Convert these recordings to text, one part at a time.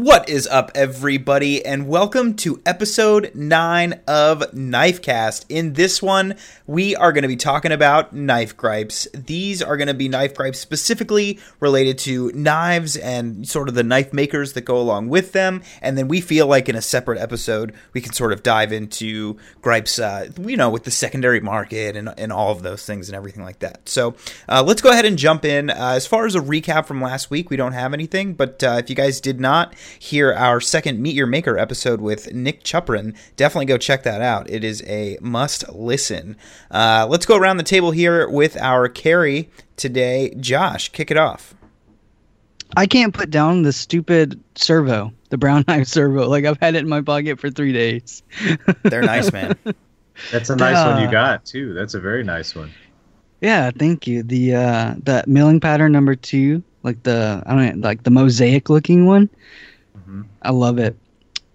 What is up, everybody, and welcome to episode 9 of Knifecast. In this one, we are going to be talking about knife gripes. These are going to be knife gripes specifically related to knives and sort of the knife makers that go along with them. And then we feel like in a separate episode, we can sort of dive into gripes, uh, you know, with the secondary market and, and all of those things and everything like that. So uh, let's go ahead and jump in. Uh, as far as a recap from last week, we don't have anything, but uh, if you guys did not, hear our second Meet Your Maker episode with Nick Chuprin, definitely go check that out. It is a must listen. Uh, let's go around the table here with our carry today. Josh, kick it off. I can't put down the stupid servo, the brown knife servo. Like I've had it in my pocket for three days. They're nice, man. That's a nice Uh, one you got too. That's a very nice one. Yeah, thank you. The uh the milling pattern number two, like the I don't know, like the mosaic looking one. Mhm. I love it.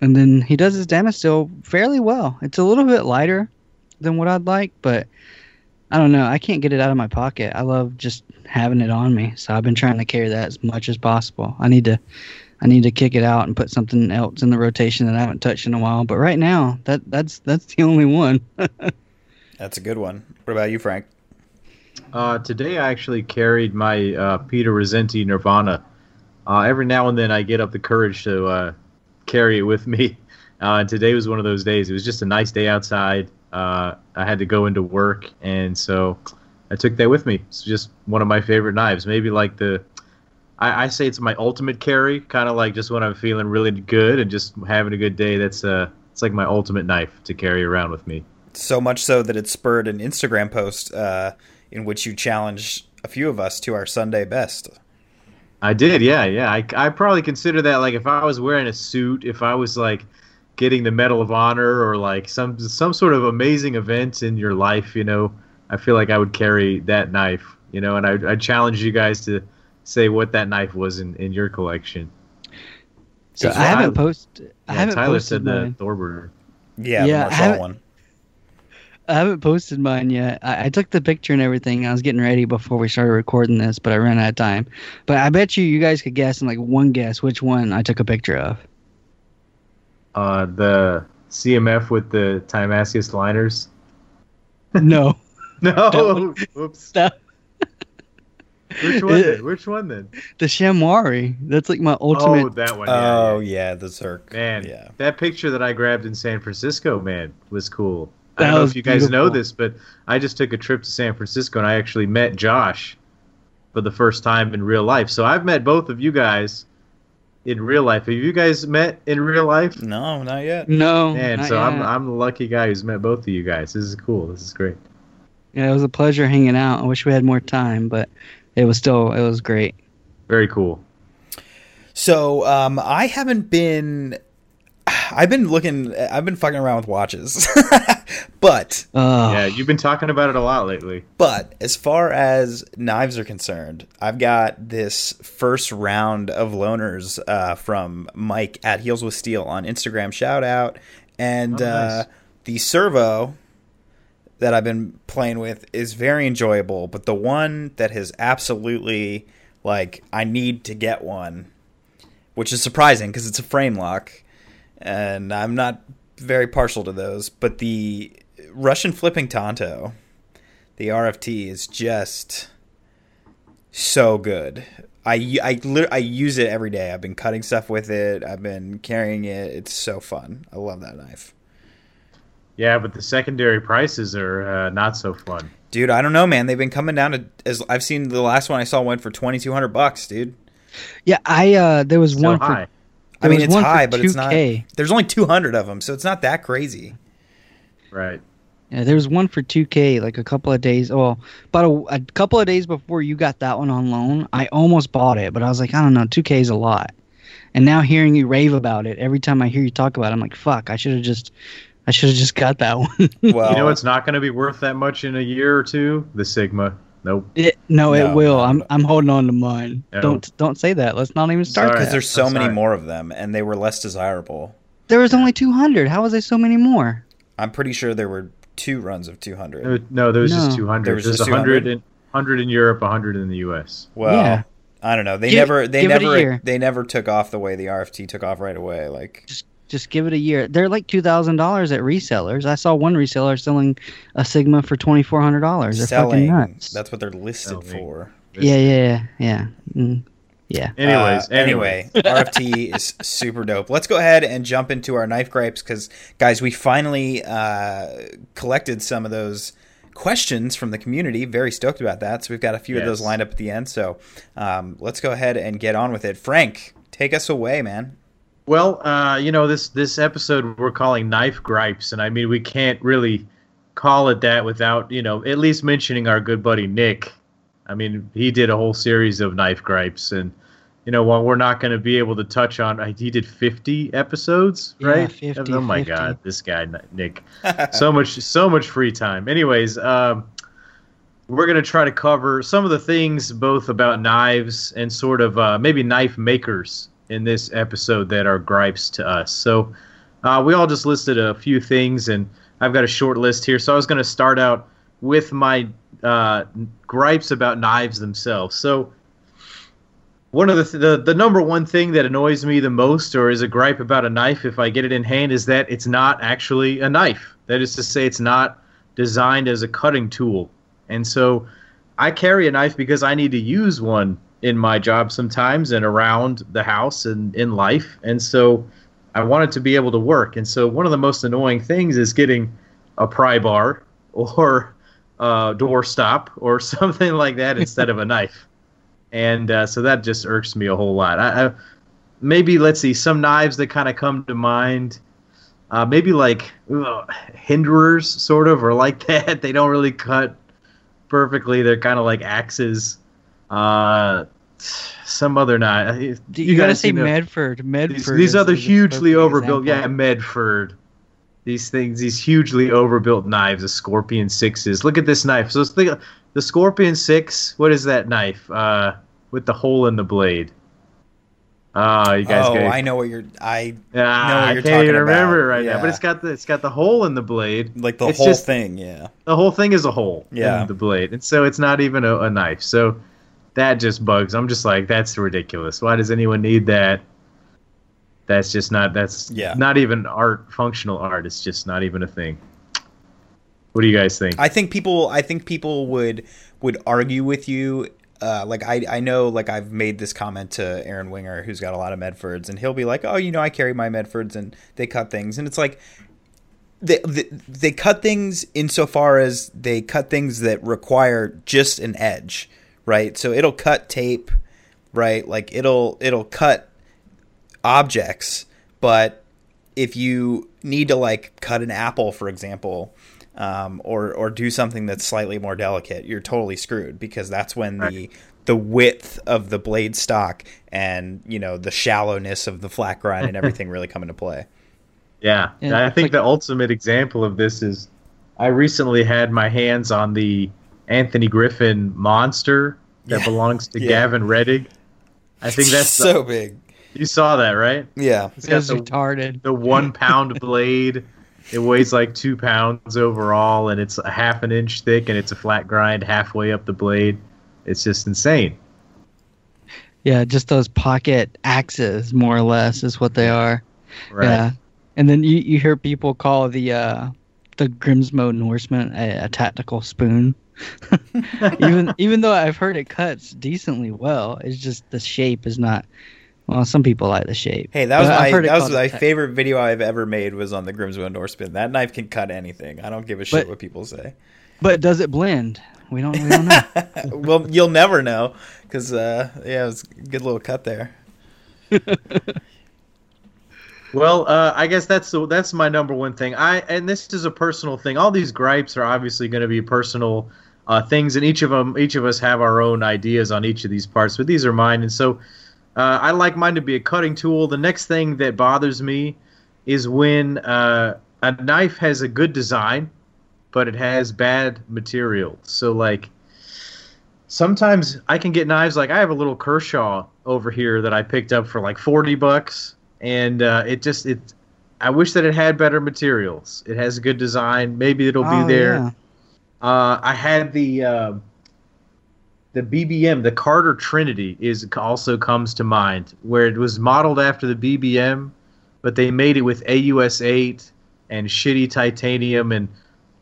And then he does his damage still fairly well. It's a little bit lighter than what I'd like, but I don't know. I can't get it out of my pocket. I love just having it on me. So I've been trying to carry that as much as possible. I need to I need to kick it out and put something else in the rotation that I haven't touched in a while. But right now, that that's that's the only one. That's a good one. What about you, Frank? Uh, today I actually carried my uh, Peter Rassenti Nirvana. Uh, every now and then I get up the courage to uh, carry it with me. Uh, and today was one of those days. It was just a nice day outside. Uh, I had to go into work, and so I took that with me. It's just one of my favorite knives. Maybe like the, I, I say it's my ultimate carry. Kind of like just when I'm feeling really good and just having a good day. That's uh, it's like my ultimate knife to carry around with me. So much so that it spurred an Instagram post uh, in which you challenged a few of us to our Sunday best. I did, yeah, yeah. I, I probably consider that like if I was wearing a suit, if I was like getting the Medal of Honor or like some some sort of amazing event in your life, you know, I feel like I would carry that knife, you know, and I I challenge you guys to say what that knife was in, in your collection. So I haven't posted. I Yeah, haven't Tyler posted said the mine. Thorberger. Yeah, Yeah, the I haven't- Marshall one. I haven't posted mine yet. I, I took the picture and everything. I was getting ready before we started recording this, but I ran out of time. But I bet you you guys could guess in like one guess which one I took a picture of. Uh, the CMF with the Timascus liners. No, No, Oops. That- Which one? Then? Which one then? the Shamwari. That's like my ultimate. Oh, ultimate. that one. Yeah, Oh yeah. yeah, the Zerk. Man, yeah. that picture that I grabbed in San Francisco, man, was cool. I don't know if you guys know this, but I just took a trip to San Francisco and I actually met Josh for the first time in real life. So I've met both of you guys in real life. Have you guys met in real life? No, not yet. no, And not so I'm. I'm the lucky guy who's met both of you guys. This is cool. This is great. yeah, it was a pleasure hanging out. I wish we had more time, but it was still it was great. Very cool. So um, I haven't been. I've been looking. I've been fucking around with watches, but Oh, Yeah, you've been talking about it a lot lately. but as far as knives are concerned, I've got this first round of loaners uh, from Mike at Heels with Steel on Instagram. Shout out and Oh, nice. uh, the servo that I've been playing with is very enjoyable, but the one that has absolutely like I need to get one, which is surprising because it's a frame lock, and I'm not very partial to those. But the Russian flipping Tonto, the RFT is just so good. I, I, I use it every day. I've been cutting stuff with it. I've been carrying it. It's so fun. I love that knife. Yeah, but the secondary prices are uh, not so fun. Dude, I don't know, man. They've been coming down to as I've seen the last one I saw went for twenty two hundred bucks, dude. yeah. I uh, there was So one high. for I mean, it's one for high, but it's not. There's only two hundred of them, so it's not that crazy. Right. Yeah, there was one for 2K like a couple of days. Well, about a, a couple of days before you got that one on loan, I almost bought it, but I was like, I don't know, 2K is a lot. And now hearing you rave about it, every time I hear you talk about it, I'm like, fuck, I should have just, I should have just got that one. Well, You know it's not going to be worth that much in a year or two? The Sigma. Nope. it, no, No, it will. I'm. I'm holding on to mine. No. Don't, don't say that. Let's not even start because there's so I'm many sorry. more of them, and they were less desirable. There was only 200. How was there so many more? I'm pretty sure there were two runs of 200. No. No, there was No. just 200. There was There's just 100 in, 100 in Europe, 100 in the U.S. Well, Yeah. I don't know. They Give- never they give it a never they never took off the way the RFT took off right away. Like Just just give it a year. They're like two thousand dollars at resellers. I saw one reseller selling a Sigma for twenty four hundred dollars. They're selling. fucking nuts. That's what they're listed Selling. for. yeah, yeah, yeah, yeah. Mm, yeah. Anyways, Uh, anyway, RFT is super dope. Let's go ahead and jump into our knife gripes because, guys, we finally uh, collected some of those questions from the community. Very stoked about that. So we've got a few of those lined up at the end. So um, let's go ahead and get on with it. Frank, take us away, man. Well, uh, you know this this episode we're calling knife gripes, and I mean we can't really call it that without you know at least mentioning our good buddy Nick. I mean he did a whole series of knife gripes, and you know while we're not going to be able to touch on, he did fifty episodes, Yeah, right? 50, oh my 50. God, this guy Nick, so much so much free time. Anyways, um, we're going to try to cover some of the things both about knives and sort of uh, maybe knife makers in this episode that are gripes to us. So uh, we all just listed a few things, and I've got a short list here. So I was going to start out with my uh, gripes about knives themselves. So one of the, th- the the number one thing that annoys me the most, or is a gripe about a knife, if I get it in hand, is that it's not actually a knife. That is to say, it's not designed as a cutting tool. And so I carry a knife because I need to use one in my job sometimes and around the house and in life. And so I wanted to be able to work. And so one of the most annoying things is getting a pry bar or a door stop or something like that instead of a knife. And uh, so that just irks me a whole lot. I, I, maybe, let's see, some knives that kind of come to mind. Uh, maybe like ugh, hinderers, sort of, or like that. They don't really cut perfectly. They're kind of like axes. Uh, some other knife. You, you gotta guys say seem Medford. Medford. These, these other hugely overbuilt, example. yeah, Medford. These things, these hugely overbuilt knives, the Scorpion Sixes. Look at this knife. So let's think the Scorpion Six. What is that knife? Uh, with the hole in the blade. Ah, you guys. oh, get- I know what you're. I Ah, know what I you're can't talking even remember about. it right now. But it's got the it's got the hole in the blade. like the It's whole just- thing. Yeah. The whole thing is a hole Yeah. in the blade, and so it's not even a, a knife. So that just bugs. I'm just like, that's ridiculous. Why does anyone need that? That's just not. That's Yeah. not even art. Functional art. It's just not even a thing. What do you guys think? I think people. I think people would would argue with you. Uh, like I, I know, like I've made this comment to Aaron Winger, who's got a lot of Medfords, and he'll be like, "Oh, you know, I carry my Medfords, and they cut things," and it's like, they, they they cut things insofar as they cut things that require just an edge, right? So it'll cut tape, right? Like it'll it'll cut objects, but if you need to like cut an apple, for example, um, or or do something that's slightly more delicate, you're totally screwed because that's when the Right. the width of the blade stock and you know the shallowness of the flat grind and everything really come into play. yeah, Yeah, I think like- the ultimate example of this is, I recently had my hands on the Anthony Griffin monster that Yeah. belongs to Yeah. Gavin Reddig. I think that's so big. you saw that right. Yeah. It's It got was the, retarded. the one pound blade. It weighs like two pounds overall, and it's a half an inch thick, and it's a flat grind halfway up the blade. It's just insane. Yeah, just those pocket axes, more or less, is what they are. Right. Yeah, and then you, you hear people call the uh, the Grimsmo Norseman a, a tactical spoon. even even though I've heard it cuts decently well, it's just the shape is not. Well, some people like the shape. Hey, that was But I've my heard that was my a favorite video I've ever made was on the Grimsmo Norseman. That knife can cut anything. I don't give a shit But- what people say. But does it blend? We don't. We don't know. well, you'll never know because uh, yeah, it was a good little cut there. Well, uh, I guess that's the, that's my number one thing. I and this is a personal thing. All these gripes are obviously going to be personal uh, things, and each of them, each of us have our own ideas on each of these parts. But these are mine, and so uh, I like mine to be a cutting tool. The next thing that bothers me is when uh, a knife has a good design, but it has bad material. So like sometimes I can get knives like I have a little Kershaw over here that I picked up for like 40 bucks and uh, it just it I wish that it had better materials. It has a good design. Maybe it'll Oh, be there. yeah. Uh, I had the uh, the BBM, the Carter Trinity, is also comes to mind, where it was modeled after the BBM, but they made it with AUS eight and shitty titanium and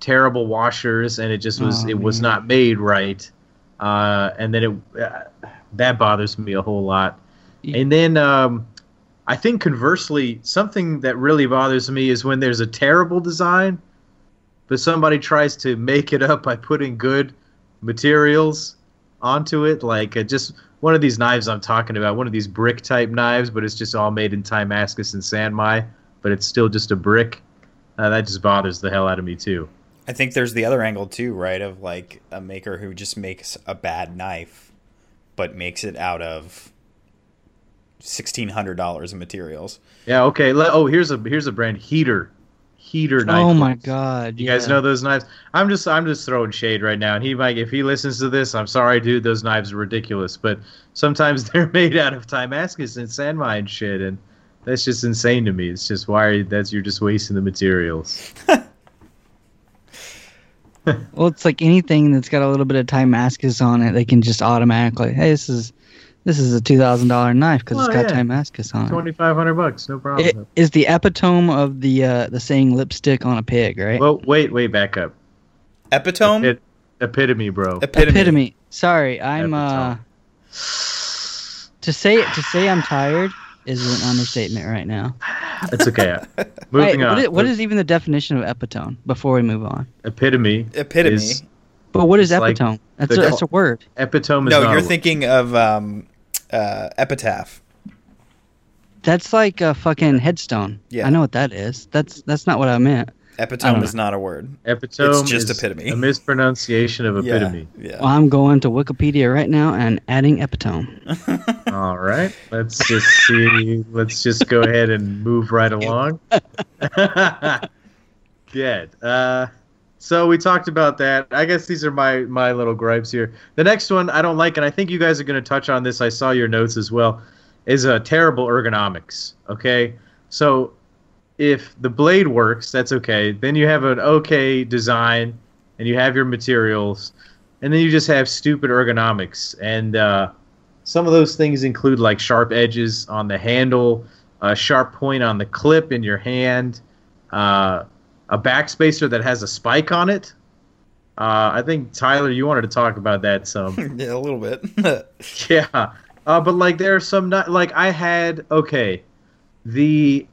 terrible washers, and it just was Oh, it was not made right. Uh, and then it uh, that bothers me a whole lot. Yeah. And then um, I think conversely, something that really bothers me is when there's a terrible design, but somebody tries to make it up by putting good materials onto it. Like uh, just one of these knives I'm talking about, one of these brick type knives, but it's just all made in Timascus and Sanmai, but it's still just a brick. Uh, that just bothers the hell out of me too. I think there's the other angle too, right? Of like a maker who just makes a bad knife, but makes it out of sixteen hundred dollars in materials. Yeah. Okay. Oh, here's a here's a brand heater, heater knife. Oh my knives. god! You guys know those knives? I'm just I'm just throwing shade right now, and he might if he listens to this, I'm sorry, dude. Those knives are ridiculous, but sometimes they're made out of Timascus and Sanmai and shit, and that's just insane to me. It's just why are you, that's you're just wasting the materials. Well, it's like anything that's got a little bit of Timascus on it, they can just automatically, hey, this is this is a two thousand dollar knife because Oh, it's got yeah. Timascus on it. Twenty five hundred bucks, no problem. It is the epitome of the uh, the saying lipstick on a pig, right? well, wait, wait, back up. Epitome, Epit- epitome, bro. epitome. epitome. Sorry, I'm uh to say to say I'm tired is an understatement right now. It's okay. Moving what on. is, what is even the definition of epitome before we move on? epitome? Epitome. is- But what is It's like epitome? that's a, that's a word. epitome is No, not you're a- thinking of um, uh, epitaph. That's like a fucking headstone. Yeah. I know what that is. That's that's not what I meant. Epitome don't is not a word. epitome. It's just is epitome. A mispronunciation of epitome. Yeah. yeah. Well, I'm going to Wikipedia right now and adding epitome. All right, let's just see. Let's just go ahead and move right along. Good. Uh, so we talked about that. I guess these are my my little gripes here. The next one I don't like, and I think you guys are going to touch on this. I saw your notes as well. Is a terrible ergonomics. Okay, so if the blade works, that's okay. Then you have an okay design, and you have your materials, and then you just have stupid ergonomics. And uh, some of those things include like sharp edges on the handle, a sharp point on the clip in your hand, uh, a backspacer that has a spike on it. Uh, I think Tyler, you wanted to talk about that some. yeah, a little bit. Yeah, uh, but like there are some not like I had okay, the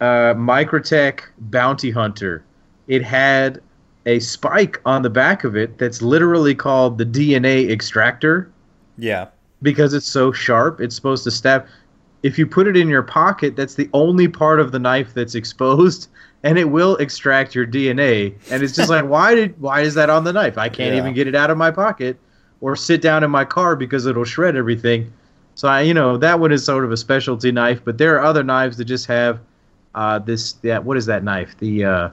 uh, Microtech Bounty Hunter. It had a spike on the back of it that's literally called the DNA extractor yeah. because it's so sharp. It's supposed to stab. If you put it in your pocket, that's the only part of the knife that's exposed, and it will extract your DNA. And it's just like, why did why is that on the knife? I can't Yeah. even get it out of my pocket or sit down in my car because it'll shred everything. So I, you know, that one is sort of a specialty knife. But there are other knives that just have uh, this. That what is that knife? The uh,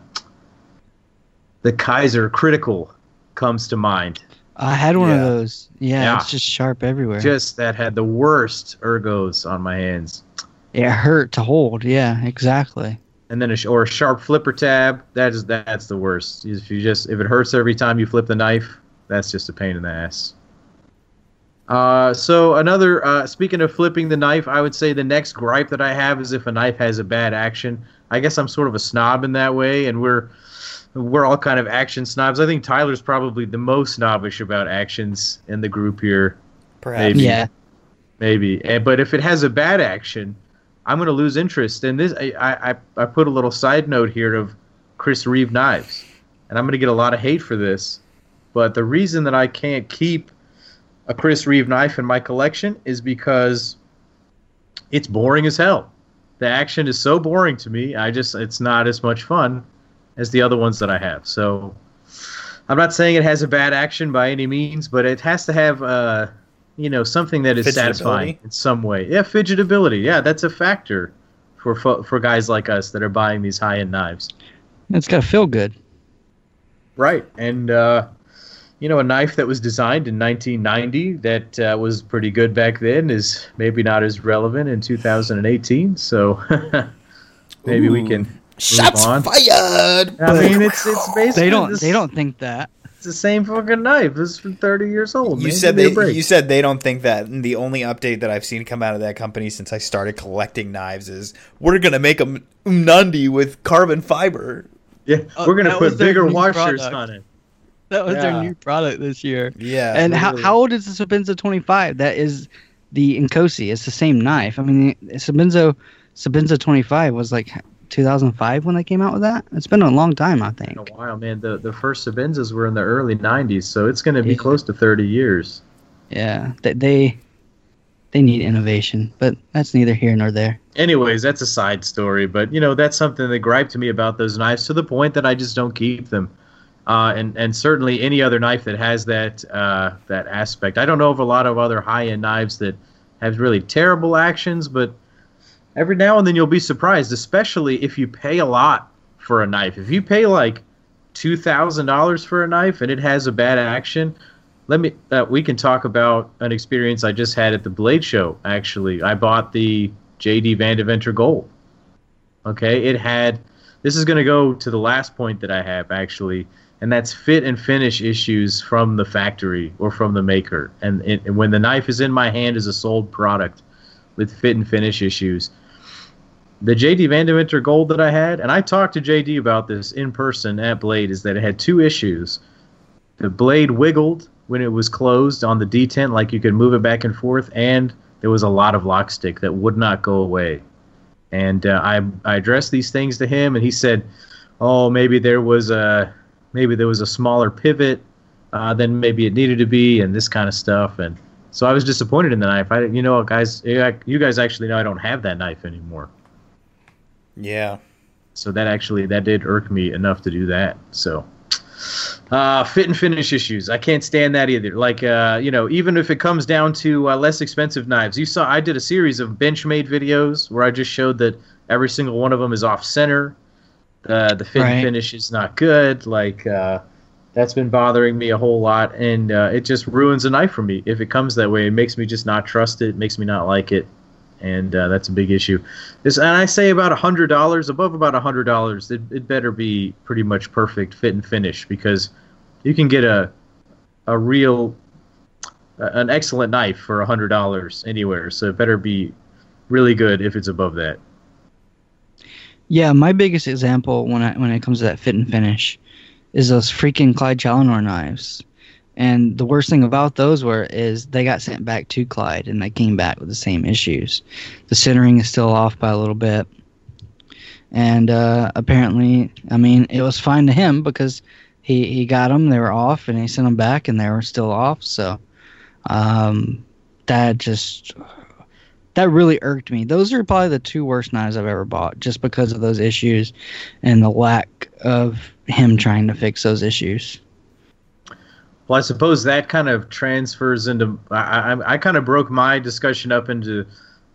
the Kaiser Critical comes to mind. I had one Yeah. of those. Yeah, Yeah. it's just sharp everywhere. Just that had the worst ergos on my hands. it hurt to hold. Yeah, exactly. And then a sh- or a sharp flipper tab. That is that's the worst. If you just if it hurts every time you flip the knife, that's just a pain in the ass. Uh, so another uh, speaking of flipping the knife, I would say the next gripe that I have is if a knife has a bad action. I guess I'm sort of a snob in that way, and we're we're all kind of action snobs. I think Tyler's probably the most snobbish about actions in the group here. Perhaps. Maybe. Yeah. maybe. And, but if it has a bad action, I'm going to lose interest. And this, I, I, I put a little side note here of Chris Reeve knives, and I'm going to get a lot of hate for this. But the reason that I can't keep a Chris Reeve knife in my collection is because it's boring as hell. The action is so boring to me. I just, it's not as much fun as the other ones that I have. So. I'm not saying it has a bad action by any means, but it has to have uh, you know something that is satisfying in some way. Yeah, fidgetability. Yeah, that's a factor for for guys like us that are buying these high end knives. It's got to feel good. Right, and uh, you know a knife that was designed in 1990 that uh, was pretty good back then is maybe not as relevant in 2018. So maybe we Ooh. can. Shots on. fired. I mean, it's it's basically They don't. this- They don't think that. It's the same fucking knife. This is from 30 years old. You man. said Give me a they, you said they don't think that. And the only update that I've seen come out of that company since I started collecting knives is we're gonna make a Mnandi with carbon fiber. yeah, Oh, we're gonna put bigger washers product. on it. That was Yeah. their new product this year. Yeah, and how, literally. how old is the Sebenza 25? That is the Inkosi. It's the same knife. I mean, the Sebenza Sebenza 25 was like 2005 when they came out with that. It's been a long time, I think. In a while, man. The the first Sebenzas were in the early 90s, so it's gonna be Yeah. close to 30 years. Yeah, they, they they need innovation, but that's neither here nor there. Anyways, that's a side story, but you know that's something that griped to me about those knives to the point that I just don't keep them. Uh, and and certainly any other knife that has that uh, that aspect. I don't know of a lot of other high end knives that have really terrible actions, but every now and then you'll be surprised, especially if you pay a lot for a knife. If you pay like two thousand dollars for a knife and it has a bad action, let me. Uh, we can talk about an experience I just had at the Blade Show. Actually, I bought the JD Vandeventer Gold. Okay, it had. This is going to go to the last point that I have actually, and that's fit and finish issues from the factory or from the maker. And, it, and when the knife is in my hand as a sold product with fit and finish issues, the JD Vandeventer Gold that I had, and I talked to JD about this in person at Blade, is that it had two issues. The blade wiggled when it was closed on the detent, like you could move it back and forth, and there was a lot of lock stick that would not go away. And uh, I I addressed these things to him, and he said, "Oh, maybe there was a maybe there was a smaller pivot uh, than maybe it needed to be, and this kind of stuff." And so I was disappointed in the knife. I you know guys you guys actually know I don't have that knife anymore. Yeah. So that actually that did irk me enough to do that. So uh, fit and finish issues. I can't stand that either. Like uh, you know, even if it comes down to uh, less expensive knives, you saw I did a series of Benchmade videos where I just showed that every single one of them is off center. Uh, the fit Right. and finish is not good. Like uh, that's been bothering me a whole lot, and uh, it just ruins a knife for me if it comes that way. It makes me just not trust it. Makes me not like it and uh, that's a big issue. This, and I say about hundred dollars, above about hundred dollars, it, it better be pretty much perfect fit and finish because you can get a a real an excellent knife for hundred dollars anywhere. So it better be really good if it's above that. Yeah, my biggest example when I when it comes to that fit and finish is those freaking Clyde Challenor knives. And the worst thing about those were is they got sent back to Clyde and they came back with the same issues. The centering is still off by a little bit. And uh, apparently, I mean, it was fine to him because he, he got them, they were off, and he sent them back and they were still off. So um, that just that really irked me. Those are probably the two worst knives I've ever bought, just because of those issues and the lack of him trying to fix those issues. Well, I suppose that kind of transfers into. I, I, I kind of broke my discussion up into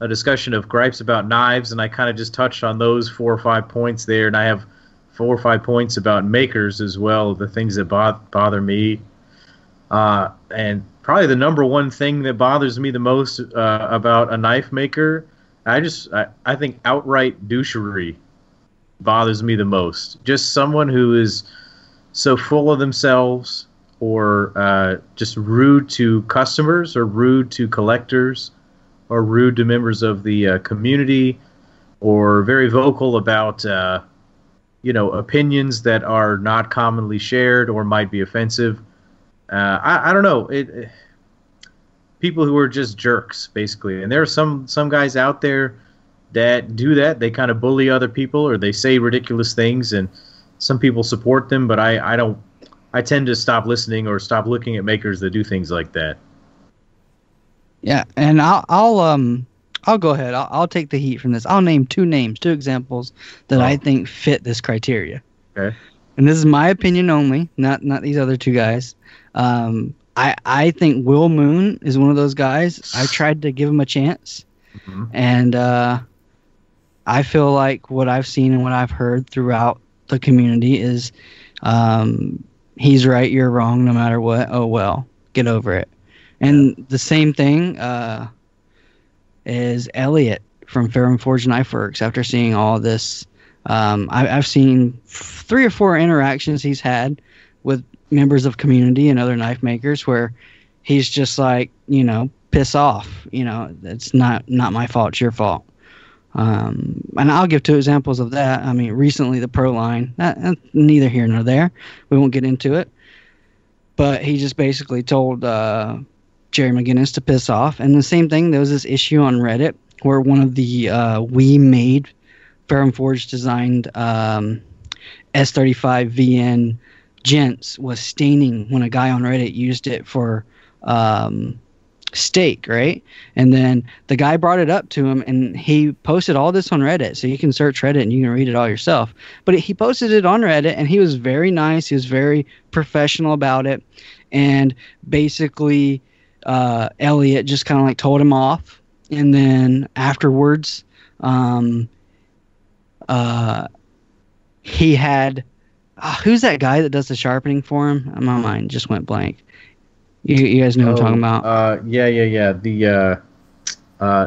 a discussion of gripes about knives, and I kind of just touched on those four or five points there, and I have four or five points about makers as well, the things that bo- bother me. Uh, and probably the number one thing that bothers me the most uh, about a knife maker, I just I, I think outright douchery bothers me the most. Just someone who is so full of themselves or uh, just rude to customers or rude to collectors or rude to members of the uh, community or very vocal about uh, you know opinions that are not commonly shared or might be offensive. Uh, I, I don't know. It, it- people who are just jerks basically. And there are some some guys out there that do that. They kind of bully other people or they say ridiculous things and some people support them but i i don't I tend to stop listening or stop looking at makers that do things like that. Yeah, and I'll I'll um I'll go ahead. I'll, I'll take the heat from this. I'll name two names, two examples that I Oh. think fit this criteria. Okay. And this is my opinion only, not not these other two guys. Um, I I think Will Moon is one of those guys. I tried to give him a chance, Mhm. and uh, I feel like what I've seen and what I've heard throughout the community is, um, he's right, you're wrong, no matter what. Oh well, get over it. And the same thing uh, is Elliot from Ferrum Forge Knife Works. After seeing all this, um, I, I've seen three or four interactions he's had with members of community and other knife makers where he's just like, you know, piss off. You know, it's not not my fault. It's your fault. Um, and I'll give two examples of that. I mean, recently the pro line, uh, neither here nor there. We won't get into it. But he just basically told uh, Jerry McGinnis to piss off. And the same thing, there was this issue on Reddit where one of the uh, we made Ferrum Forge designed um, S35 VN gents was staining when a guy on Reddit used it for um, steak, right? And then the guy brought it up to him and he posted all this on Reddit. So you can search Reddit and you can read it all yourself. But he posted it on Reddit and he was very nice. He was very professional about it. And basically, uh, Elliot just kind of like told him off. And then afterwards, um, uh, he had. Uh, who's that guy that does the sharpening for him? My mind just went blank. You, you guys know oh, what I'm talking about? Uh, yeah, yeah, yeah. The uh, uh,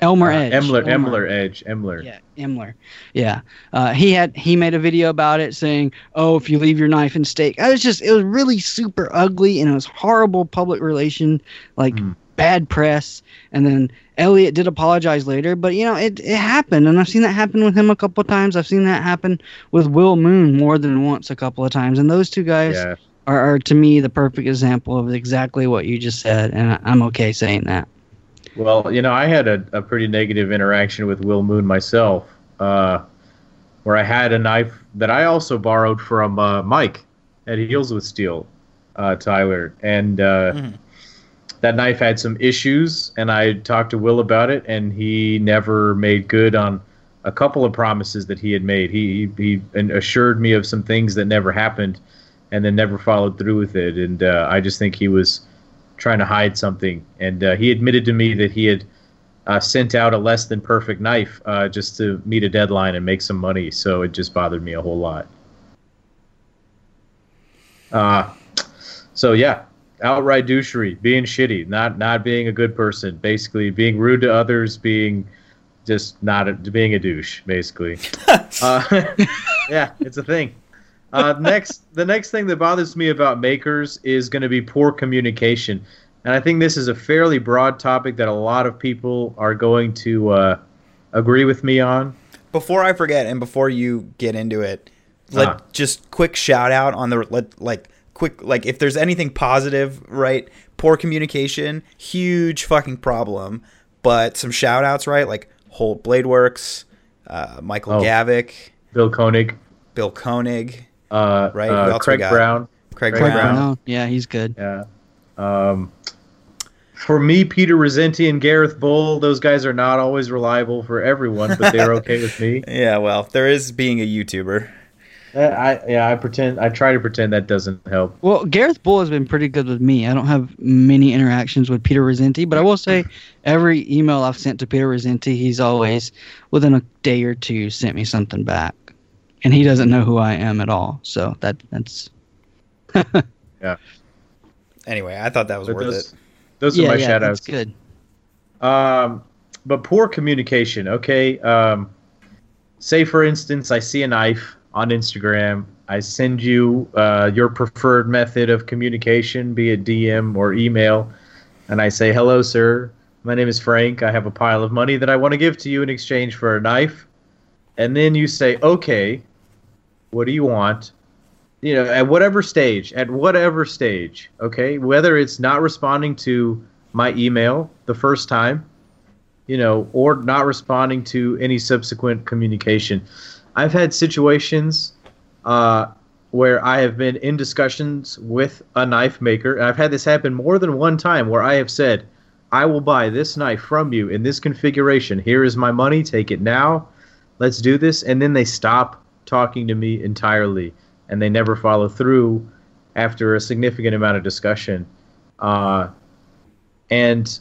Elmer uh, Edge. Emler, Emler Edge, Emler. Yeah, Emler. Yeah, uh, he had he made a video about it saying, "Oh, if you leave your knife in steak," it was just it was really super ugly and it was horrible public relation, like mm. bad press. And then Elliot did apologize later, but you know it it happened, and I've seen that happen with him a couple of times. I've seen that happen with Will Moon more than once, a couple of times, and those two guys. Yeah are, are to me the perfect example of exactly what you just said, and I'm okay saying that. Well, you know, I had a, a pretty negative interaction with Will Moon myself, uh, where I had a knife that I also borrowed from uh, Mike at Heels with Steel, uh, Tyler, and uh, mm-hmm. that knife had some issues, and I talked to Will about it, and he never made good on a couple of promises that he had made. He he, he assured me of some things that never happened and then never followed through with it. And uh, I just think he was trying to hide something. And uh, he admitted to me that he had uh, sent out a less than perfect knife uh, just to meet a deadline and make some money. So it just bothered me a whole lot. Uh, so yeah, outright douchery, being shitty, not not being a good person, basically being rude to others, being just not a, being a douche, basically. uh, yeah, it's a thing. Uh, next, the next thing that bothers me about makers is going to be poor communication, and I think this is a fairly broad topic that a lot of people are going to uh, agree with me on. Before I forget, and before you get into it, let uh just quick shout out on the let like quick like if there's anything positive, right? Poor communication, huge fucking problem. But some shout outs, right? Like Holt Blade Works, uh, Michael oh, Gavik, Bill Koenig, Bill Koenig, uh, right? Uh, Craig Brown. Craig, Craig Brown. Brown. Yeah, he's good. Yeah. Um, for me, Peter Rassenti and Gareth Bull, those guys are not always reliable for everyone, but they're okay with me. Yeah, well, there is being a YouTuber. Uh, I yeah, I pretend I try to pretend that doesn't help. Well, Gareth Bull has been pretty good with me. I don't have many interactions with Peter Rassenti, but I will say every email I've sent to Peter Rassenti, he's always within a day or two sent me something back and he doesn't know who I am at all. So that that's yeah. Anyway, I thought that was but worth those, it. Those yeah, are my yeah, shout outs. good. Um, but poor communication. Okay. Um, say for instance, I see a knife on Instagram. I send you uh, your preferred method of communication, be it DM or email, and I say, "Hello, sir. My name is Frank. I have a pile of money that I want to give to you in exchange for a knife." And then you say, "Okay, what do you want? You know, at whatever stage, at whatever stage, okay, whether it's not responding to my email the first time, you know, or not responding to any subsequent communication. I've had situations uh, where I have been in discussions with a knife maker. and I've had this happen more than one time where I have said, I will buy this knife from you in this configuration. Here is my money. Take it now. Let's do this. And then they stop talking to me entirely, and they never follow through after a significant amount of discussion. Uh, and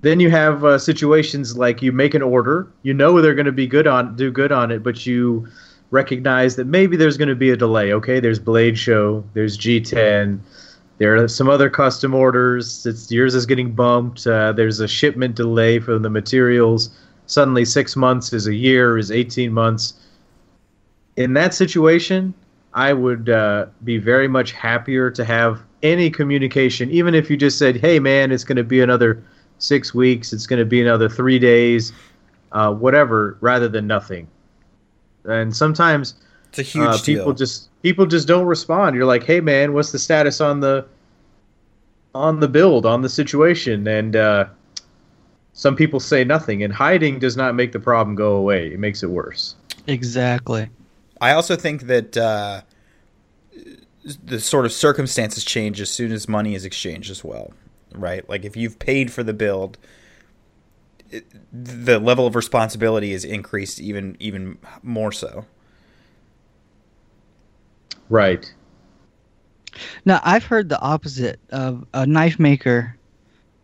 then you have uh, situations like you make an order, you know they're going to be good on do good on it, but you recognize that maybe there's going to be a delay. Okay, there's Blade Show, there's G10, there are some other custom orders. It's yours is getting bumped. Uh, there's a shipment delay for the materials. Suddenly, six months is a year, is 18 months in that situation, I would uh, be very much happier to have any communication, even if you just said, "Hey, man, it's going to be another six weeks. It's going to be another three days, uh, whatever," rather than nothing. And sometimes It's a huge uh, deal. people just people just don't respond. You're like, "Hey, man, what's the status on the on the build on the situation?" And uh, some people say nothing. And hiding does not make the problem go away. It makes it worse. Exactly. I also think that uh, the sort of circumstances change as soon as money is exchanged as well, right? Like if you've paid for the build, it, the level of responsibility is increased even even more so. Right. Now I've heard the opposite of a knife maker.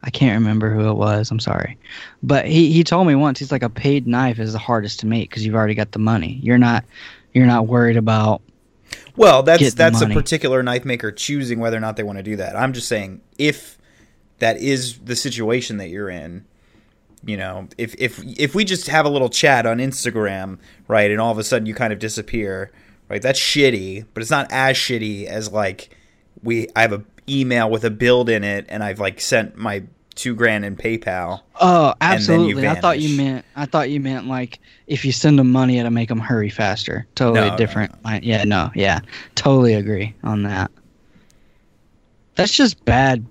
I can't remember who it was. I'm sorry, but he, he told me once he's like a paid knife is the hardest to make because you've already got the money. You're not you're not worried about Well, that's that's a particular knife maker choosing whether or not they want to do that. I'm just saying if that is the situation that you're in, you know, if if if we just have a little chat on Instagram, right, and all of a sudden you kind of disappear, right? That's shitty, but it's not as shitty as like we I have a email with a build in it and I've like sent my 2 grand in PayPal. Oh, then you absolutely. I thought you meant I thought you meant like if you send them money, it'll make them hurry faster. Totally No, no, different. I- yeah, no, yeah, totally agree on that. That's just bad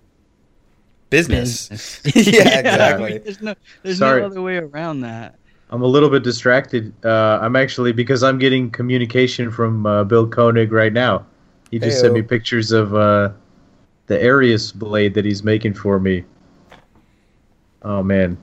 Business. business. Yeah, I exactly. mean, there's no there's Sorry. no other way around that. I'm a little bit distracted. Uh, I'm actually because I'm getting communication from uh, Bill Koenig right now. He just sent me pictures of uh, the Arius blade that he's making for me. Oh man,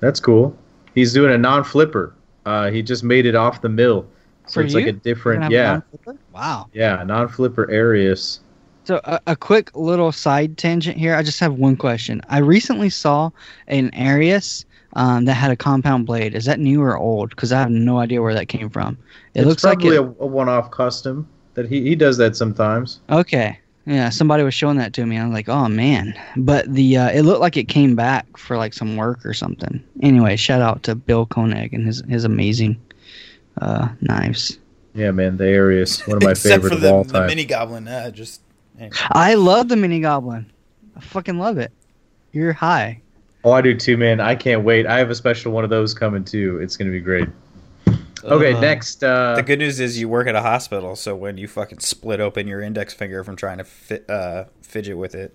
that's cool. He's doing a non-flipper. Uh, he just made it off the mill, so For it's like a different, gonna a yeah. Wow. yeah, non-flipper Arius. So a, a quick little side tangent here. I just have one question. I recently saw an Arius um, that had a compound blade. Is that new or old? Because I have no idea where that came from. It it's looks like probably it. a, a one-off custom that he he does that sometimes. Okay. Yeah, somebody was showing that to me. I was like, "Oh man!" But the uh, it looked like it came back for like some work or something. Anyway, shout out to Bill Koenig and his his amazing uh, knives. Yeah, man, the Arius, one of my Except favorite for of the, all the time. mini goblin, uh, just anyway. I love the mini goblin. I fucking love it. You're high. Oh, I do too, man. I can't wait. I have a special one of those coming too. It's gonna be great. Okay, Uh, next. Uh, The good news is you work at a hospital, so when you fucking split open your index finger from trying to fit, uh, fidget with it,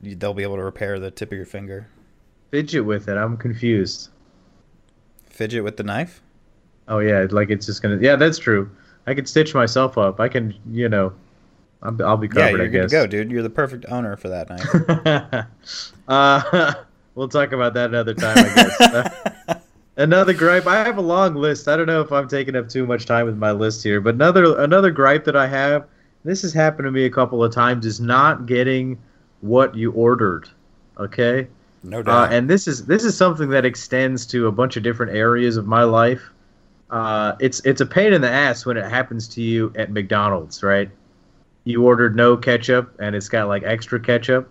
you, they'll be able to repair the tip of your finger. fidget with it. I'm confused. Fidget with the knife? Oh yeah, like it's just gonna. Yeah, that's true. I can stitch myself up. I can, you know, I'll, I'll be yeah, covered. you're I good to go, dude. You're the perfect owner for that knife. uh, we'll talk about that another time, I guess. Uh, another gripe. I have a long list. I don't know if I'm taking up too much time with my list here, but another another gripe that I have. This has happened to me a couple of times. Is not getting what you ordered. Okay. no Uh, doubt. and this is this is something that extends to a bunch of different areas of my life. Uh, it's it's a pain in the ass when it happens to you at McDonald's, right? You ordered no ketchup, and it's got like extra ketchup,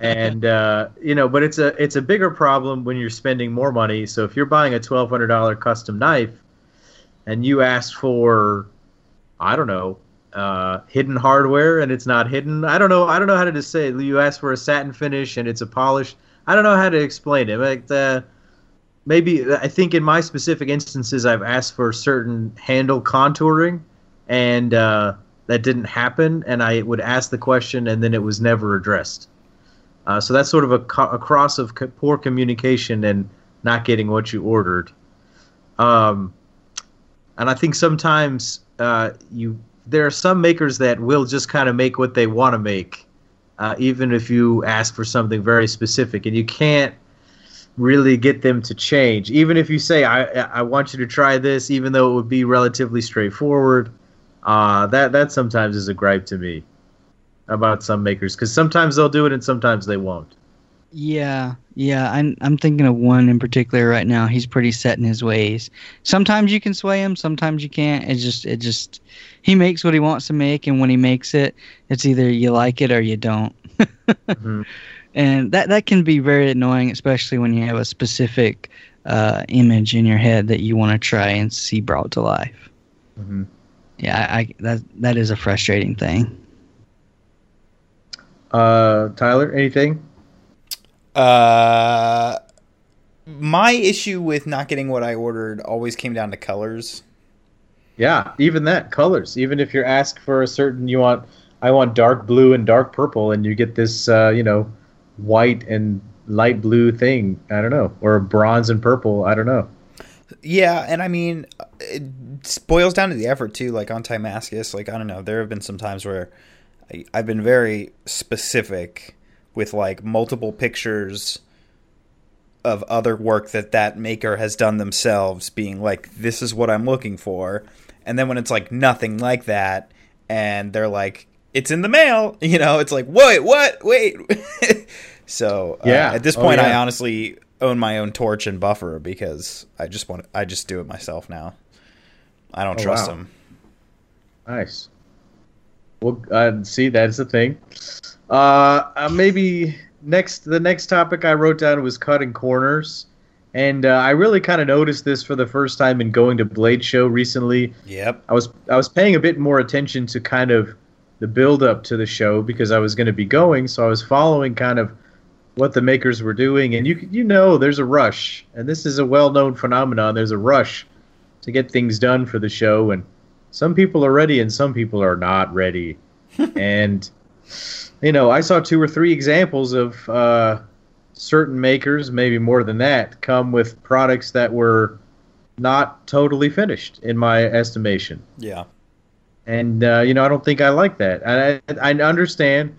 and uh, you know, but it's a it's a bigger problem when you're spending more money. So if you're buying a twelve hundred dollar custom knife, and you ask for, I don't know, uh, hidden hardware, and it's not hidden. I don't know. I don't know how to just say. it. You ask for a satin finish, and it's a polished. I don't know how to explain it. Like uh, maybe I think in my specific instances, I've asked for certain handle contouring, and uh, that didn't happen. And I would ask the question, and then it was never addressed. Uh, so that's sort of a, co- a cross of co- poor communication and not getting what you ordered. Um, and I think sometimes uh, you there are some makers that will just kind of make what they want to make, uh, even if you ask for something very specific, and you can't really get them to change. Even if you say, "I I want you to try this," even though it would be relatively straightforward, uh, that that sometimes is a gripe to me about some makers because sometimes they'll do it and sometimes they won't. Yeah, yeah. I'm I'm thinking of one in particular right now. He's pretty set in his ways. Sometimes you can sway him, sometimes you can't. It just it just he makes what he wants to make, and when he makes it, it's either you like it or you don't. Mhm. And that that can be very annoying, especially when you have a specific uh, image in your head that you want to try and see brought to life. hmm Yeah, I, I that that is a frustrating thing. Uh, Tyler, anything? Uh, my issue with not getting what I ordered always came down to colors. Yeah, even that colors. Even if you're asked for a certain, you want, I want dark blue and dark purple, and you get this, uh, you know, white and light blue thing. I don't know, or bronze and purple. I don't know. Yeah, and I mean, it boils down to the effort too. Like on Timascus, like I don't know, there have been some times where I've been very specific with like multiple pictures of other work that that maker has done themselves, being like, "This is what I'm looking for," and then when it's like nothing like that, and they're like, "It's in the mail," you know, it's like, "Wait, what? Wait." so uh, Yeah. at this Oh, point, I honestly own my own torch and buffer because I just want I just do it myself now. I don't Oh, trust wow. them. Nice. Well, uh, see, that's the thing. Uh, uh, maybe next, the next topic I wrote down was cutting corners, and uh, I really kind of noticed this for the first time in going to Blade Show recently. Yep. I was I was paying a bit more attention to kind of the build up to the show because I was going to be going, so I was following kind of what the makers were doing, and you you know there's a rush, and this is a well known phenomenon. There's a rush to get things done for the show, and some people are ready and some people are not ready, and you know I saw two or three examples of uh, certain makers, maybe more than that, come with products that were not totally finished in my estimation Yeah. and uh, you know I don't think I like that. I, I understand.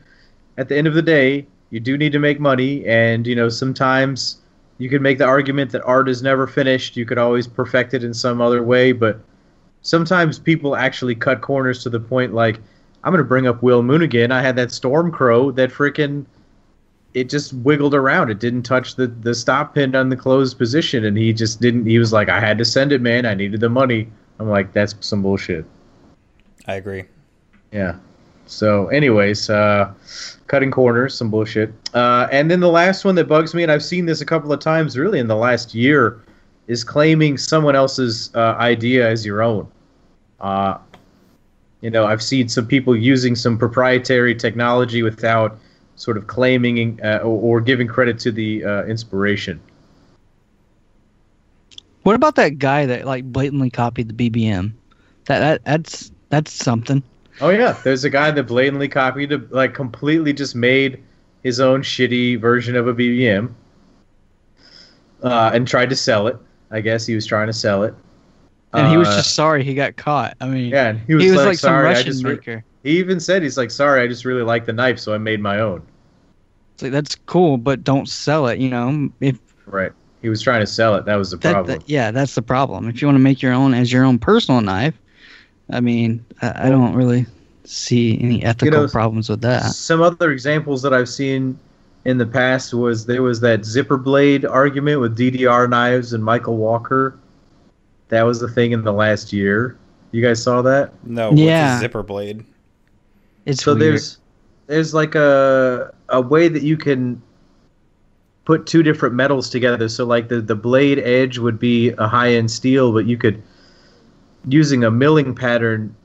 At the end of the day, you do need to make money, and you know sometimes you could make the argument that art is never finished. You could always perfect it in some other way, but sometimes people actually cut corners to the point like I'm going to bring up Will Moon again. I had that Storm Crow that freaking it just wiggled around. It didn't touch the the stop pin on the closed position, and he just didn't. He was like, "I had to send it, man. I needed the money." I'm like, "That's some bullshit." I agree. Yeah. So, anyways, uh, cutting corners, some bullshit. Uh, and then the last one that bugs me, and I've seen this a couple of times really in the last year, is claiming someone else's uh, idea as your own. Uh, you know, I've seen some people using some proprietary technology without sort of claiming uh, or, giving credit to the uh, inspiration. What about that guy that like blatantly copied the BBM? That, that that's that's something. Oh yeah, there's a guy that blatantly copied, a, like completely just made his own shitty version of a BBM, uh, and tried to sell it. I guess he was trying to sell it. And he was Uh, just sorry he got caught. I mean, yeah, he was, he was like, like, sorry, I Russian re-" maker. he even said he's like sorry, I just really like the knife, so I made my own. It's like that's cool, but don't sell it. You know, if Right. He was trying to sell it. That was the that, problem. that- yeah, that's the problem. If you want to make your own as your own personal knife, I mean, I, I don't really see any ethical know, problems with that. Some other examples that I've seen in the past was there was that zipper blade argument with DDR knives and Michael Walker. That was the thing in the last year. You guys saw that? No, Yeah. with the zipper blade. It's so weird. there's there's like a a way that you can put two different metals together. So like the the blade edge would be a high end steel, but you could using a milling pattern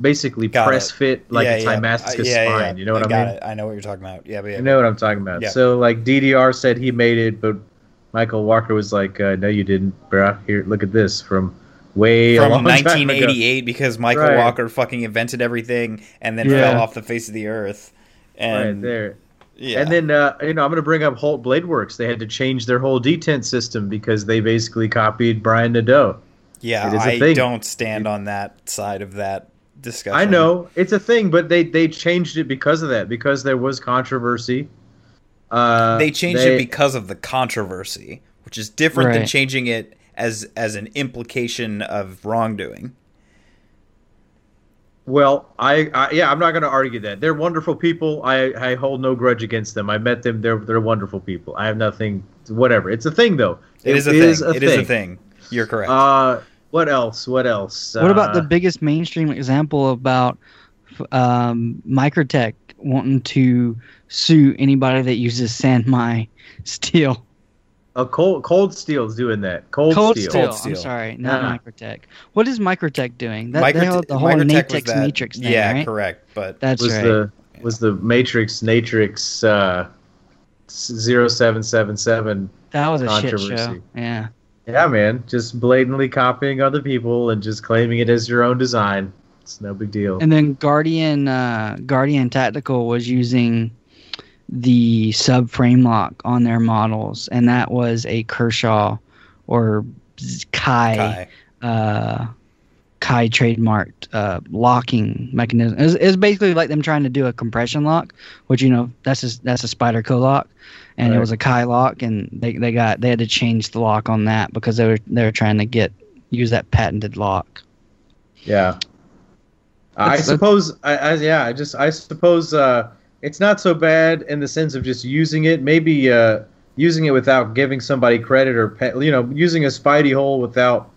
basically Got press it. fit like yeah, a yeah. Timascus Uh, yeah, spine. You know what I, got mean? It. I know what you're talking about. Yeah, but yeah. You know what I'm talking about. So like DDR said he made it, but Michael Walker was like, uh, "No, you didn't, bruh. Here, look at this from way from long time ago." 1988 because Michael Right. Walker fucking invented everything and then fell off the face of the earth. Right And there. yeah, And then uh, you know I'm going to bring up Holt Blade Works. They had to change their whole detent system because they basically copied Brian Nadeau. yeah, it is a I don't stand on that side of that discussion. I know it's a thing, but they they changed it because of that because there was controversy. Uh, they changed they- it because of the controversy, which is different than changing it as as an implication of wrongdoing. Well, I, I yeah, I'm not going to argue that they're wonderful people. I, I hold no grudge against them. I met them. They're they're wonderful people. I have nothing. Whatever. It's a thing though. it is a thing. It is a thing. You're correct. Uh, what else? What else? What about Uh, the biggest mainstream example about um, A cold cold steel's doing that. Uses San Mai steel? A cold, Cold steel. Steel. Cold Steel. I'm sorry, not Yeah. Microtech. What is Microtech doing? That Micro- they the whole Microtech was Natrix that- Matrix thing, yeah, right? correct. But That's was right. the was the Matrix Natrix uh, 0777. that was a shit show. controversy. Yeah. Yeah, man, just blatantly copying other people and just claiming it as your own design. It's no big deal. And then Guardian uh, Guardian Tactical was using the subframe lock on their models, and that was a Kershaw or Kai Kai. uh, Kai trademarked uh, locking mechanism. It was, it was basically like them trying to do a compression lock, which you know that's a, that's a Spyderco lock, and it was a Kai lock, and they, they got they had to change the lock on that because they were they were trying to get use that patented lock. Yeah. I That's- suppose. I, I yeah. I just. I suppose. Uh, it's not so bad in the sense of just using it. Maybe uh, using it without giving somebody credit or you know using a Spidey hole without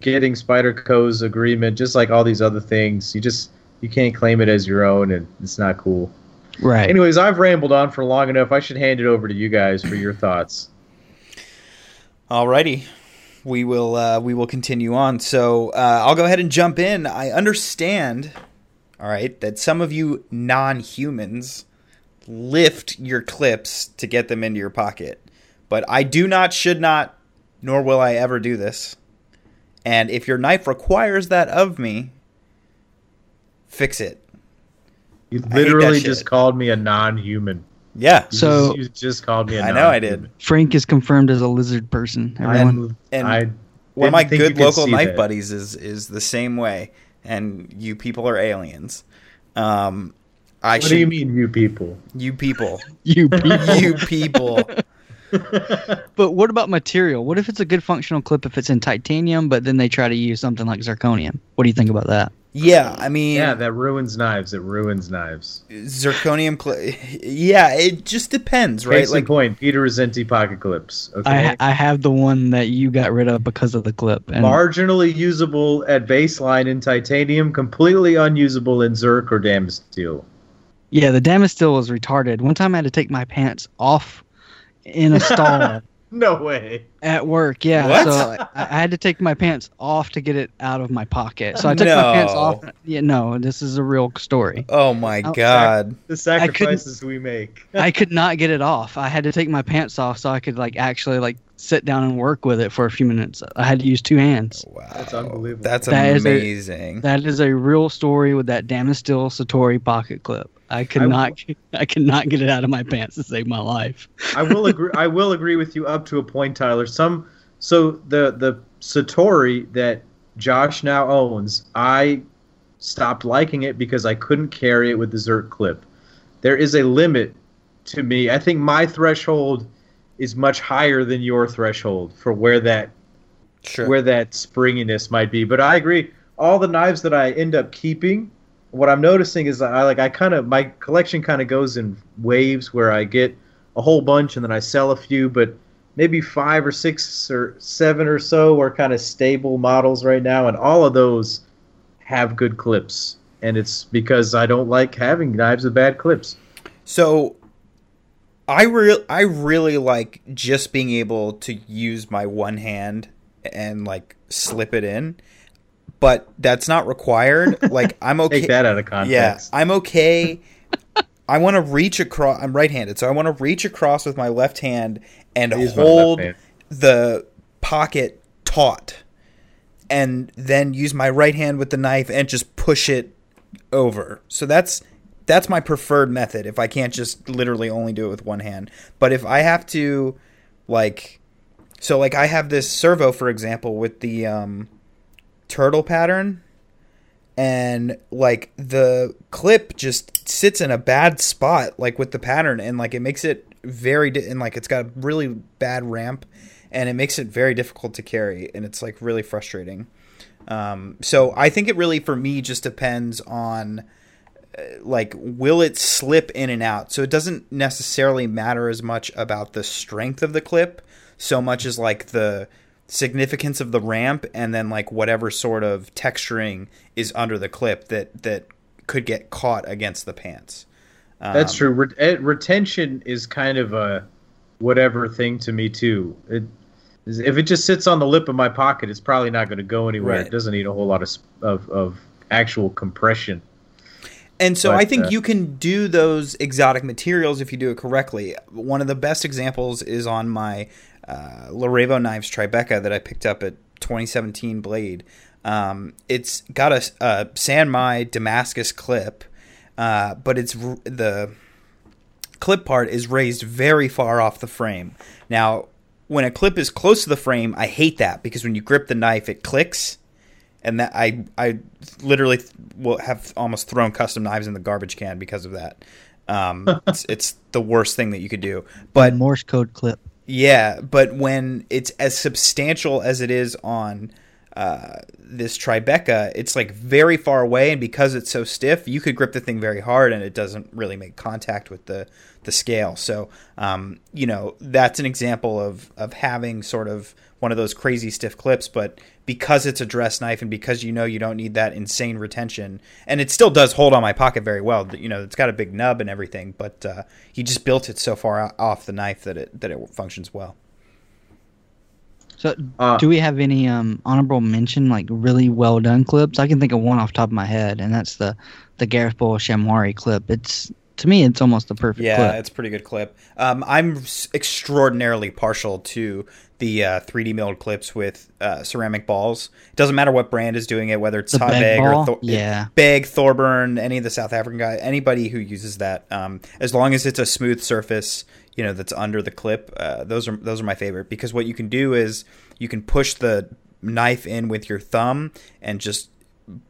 getting Spyderco's agreement. Just like all these other things, you just you can't claim it as your own, and it's not cool. Right. Anyways, I've rambled on for long enough. I should hand it over to you guys for your thoughts. Alrighty. We will uh, we will continue on. So uh, I'll go ahead and jump in. I understand, all right, that some of you non-humans lift your clips to get them into your pocket, but I do not, should not, nor will I ever do this. And if your knife requires that of me, fix it. You hate that literally shit. just called me a non-human. Yeah. You So- just, you just called me a I know I did. non-human. Frank is confirmed as a lizard person. Everyone. I'm- And I One of my good local knife that. buddies is is the same way, and you people are aliens. Um, I What should do you mean, you people? you people, you people. you people. But what about material? What if it's a good functional clip if it's in titanium, but then they try to use something like zirconium? What do you think about that? Yeah, um, I mean, Yeah, that ruins knives. It ruins knives. zirconium. Cl- yeah, it just depends, right? Case in Like, point, Peter Rassenti pocket clips. Okay, I I have the one that you got rid of because of the clip. And marginally usable at baseline in titanium, completely unusable in Zerk or Damasteel. yeah, the Damasteel was retarded. One time I had to take my pants off in a stall No way. at work. Yeah, What? so I, I had to take my pants off to get it out of my pocket. So I took my pants off. Yeah, no, this is a real story. oh my Oh, god, The sacrifices we make. I could not get it off. I had to take my pants off so I could like actually like sit down and work with it for a few minutes. I had to use two hands. Oh, wow, That's unbelievable. That's That is a- amazing. That is a real story with that Damasteel Satori pocket clip. I could I- not I could not get it out of my pants to save my life. I will agree. I will agree with you up to a point, Tyler. Some so the the Satori that Josh now owns, I stopped liking it because I couldn't carry it with the Zerk clip. There is a limit to me. I think my threshold is much higher than your threshold for where that Sure. where that springiness might be. But I agree. All the knives that I end up keeping, what I'm noticing is that I like I kind of my collection kind of goes in waves where I get a whole bunch and then I sell a few, but maybe five or six or seven or so are kind of stable models right now, and all of those have good clips. And it's because I don't like having knives with bad clips. So I real I really like just being able to use my one hand and like slip it in. But that's not required. Like I'm okay. Take that out of context. yeah. I'm okay. I want to reach across. I'm right-handed, so I want to reach across with my left hand and use hold hand. the pocket taut, and then use my right hand with the knife and just push it over. So that's that's my preferred method. If I can't just literally only do it with one hand, but if I have to, like, so like I have this servo, for example, with the um, turtle pattern. And like the clip just sits in a bad spot like with the pattern. And like it makes it very di- and like it's got a really bad ramp. And it makes it very difficult to carry. And it's like really frustrating. Um, so i think it really for me just depends on like will it slip in and out so it doesn't necessarily matter as much about the strength of the clip so much as like the significance of the ramp and then like whatever sort of texturing is under the clip that that could get caught against the pants. Um, That's true. Ret- eh, retention is kind of a whatever thing to me too. It, if it just sits on the lip of my pocket, it's probably not going to go anywhere. Right. It doesn't need a whole lot of of, of actual compression. And so But, I think uh, you can do those exotic materials if you do it correctly. One of the best examples is on my uh, Larevo Knives Tribeca that I picked up at 2017 Blade. Um, it's got a, a San Mai Damascus clip, uh, but it's r- the clip part is raised very far off the frame. Now, when a clip is close to the frame, I hate that because when you grip the knife, it clicks and that I I literally will have almost thrown custom knives in the garbage can because of that. Um, it's, it's the worst thing that you could do. But Morse code clip. yeah, but when it's as substantial as it is on uh, this Tribeca, it's like very far away, and because it's so stiff, you could grip the thing very hard, and it doesn't really make contact with the the scale. So, um, you know, that's an example of of having sort of one of those crazy stiff clips, but because it's a dress knife and because you know you don't need that insane retention, and it still does hold on my pocket very well. You know, it's got a big nub and everything, but uh, he just built it so far off the knife that it that it functions well. So, Uh, do we have any um, honorable mention, like really well done clips? I can think of one off the top of my head, and that's the the Gareth Bull Shamwari clip. It's to me, it's almost the perfect Yeah, clip. it's a pretty good clip. Um, I'm extraordinarily partial to the uh, 3D milled clips with uh, ceramic balls. It doesn't matter what brand is doing it, whether it's The Hot Beg or? Thor- Yeah. Beg, Thorburn, any of the South African guy, anybody who uses that, um, as long as it's a smooth surface, you know, that's under the clip, uh, those are those are my favorite because what you can do is you can push the knife in with your thumb and just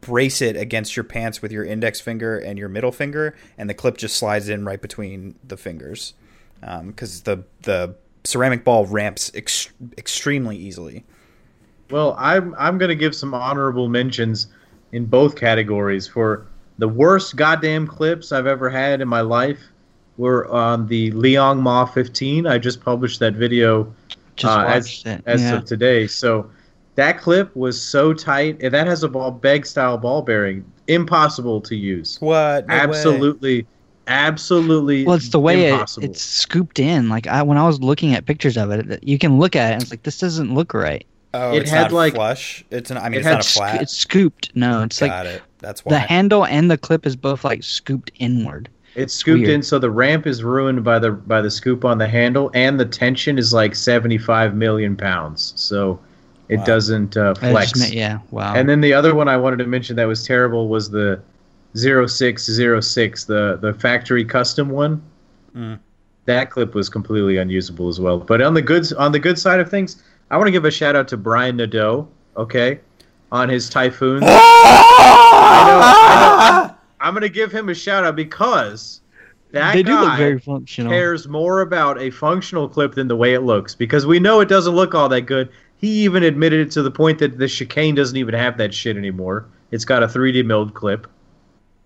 brace it against your pants with your index finger and your middle finger, and the clip just slides in right between the fingers because the the ceramic ball ramps ex- extremely easily. Well, I'm I'm gonna give some honorable mentions in both categories for the worst goddamn clips I've ever had in my life were on the Liong Mah 15. I just published that video Just uh, as watched it. as yeah. of today. So that clip was so tight, and that has a ball beg style ball bearing, impossible to use. What? No way. Absolutely, absolutely. well, it's the way it, it's scooped in. Like I, when I was looking at pictures of it, you can look at it and it's like this doesn't look right. Oh, It it's had, not like- flush. It's an. I mean, it it's had not a Sco- flat. It's scooped. No, it's like Got it. That's why the handle and the clip is both like scooped inward. It's scooped weird. in, so the ramp is ruined by the by the scoop on the handle, and the tension is like seventy five million pounds, so it Wow. doesn't uh, I flex. just meant- yeah, wow. And then the other one I wanted to mention that was terrible was the 0606, the the factory custom one. Mm. That clip was completely unusable as well. But on the good on the good side of things, I want to give a shout out to Brian Nadeau. Okay, on his typhoons. I know, I know. I'm gonna give him a shout out because that they do look guy very functional. cares more about a functional clip than the way it looks because we know it doesn't look all that good. He even admitted it to the point that the chicane doesn't even have that shit anymore. It's got a 3D milled clip.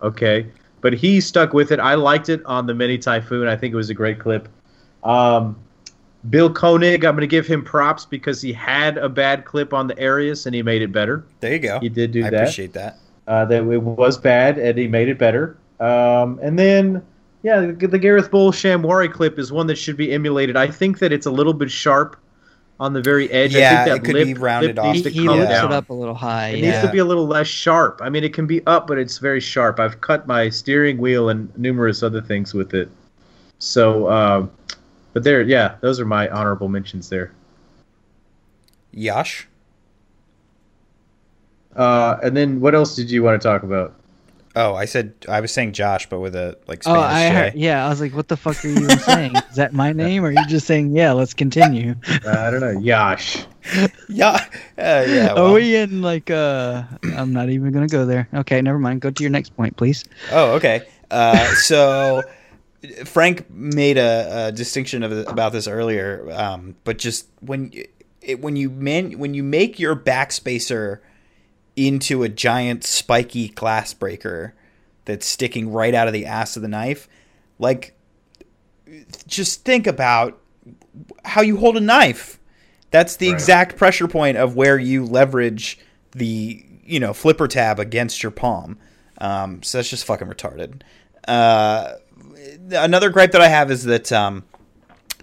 Okay. But he stuck with it. I liked it on the Mini Typhoon. I think it was a great clip. Um, Bill Koenig, I'm going to give him props because he had a bad clip on the Arius and he made it better. there you go. He did do I that appreciate that. uh, that it was bad, and he made it better. Um, and then, yeah, the, the Gareth Bull Shamwari clip is one that should be emulated. I think that it's a little bit sharp on the very edge. Yeah, I think that it could lip, be rounded lip off. needs he, to he come lifts down. it up a little high. It yeah. needs to be a little less sharp. I mean, it can be up, but it's very sharp. I've cut my steering wheel and numerous other things with it. So, um, but there, yeah, those are my honorable mentions there. Yash. Uh, and then what else did you want to talk about? Oh, I said I was saying Josh, but with a like Spanish. Oh, Spanish I J. heard, yeah. I was like, "What the fuck are you saying? Is that my name, or are you just saying, yeah, let's continue?" Uh, I don't know. Josh. Yeah, uh, yeah. Are we in like? uh I'm not even gonna go there. Okay, never mind. Go to your next point, please. Oh, okay. Uh, so Frank made a, a distinction of about this earlier, um, but just when you- it, when you man when you make your backspacer into a giant spiky glass breaker that's sticking right out of the ass of the knife, like just think about how you hold a knife. That's the Right. exact pressure point of where you leverage the you know flipper tab against your palm. Um, so that's just fucking retarded. Uh, another gripe that I have is that um,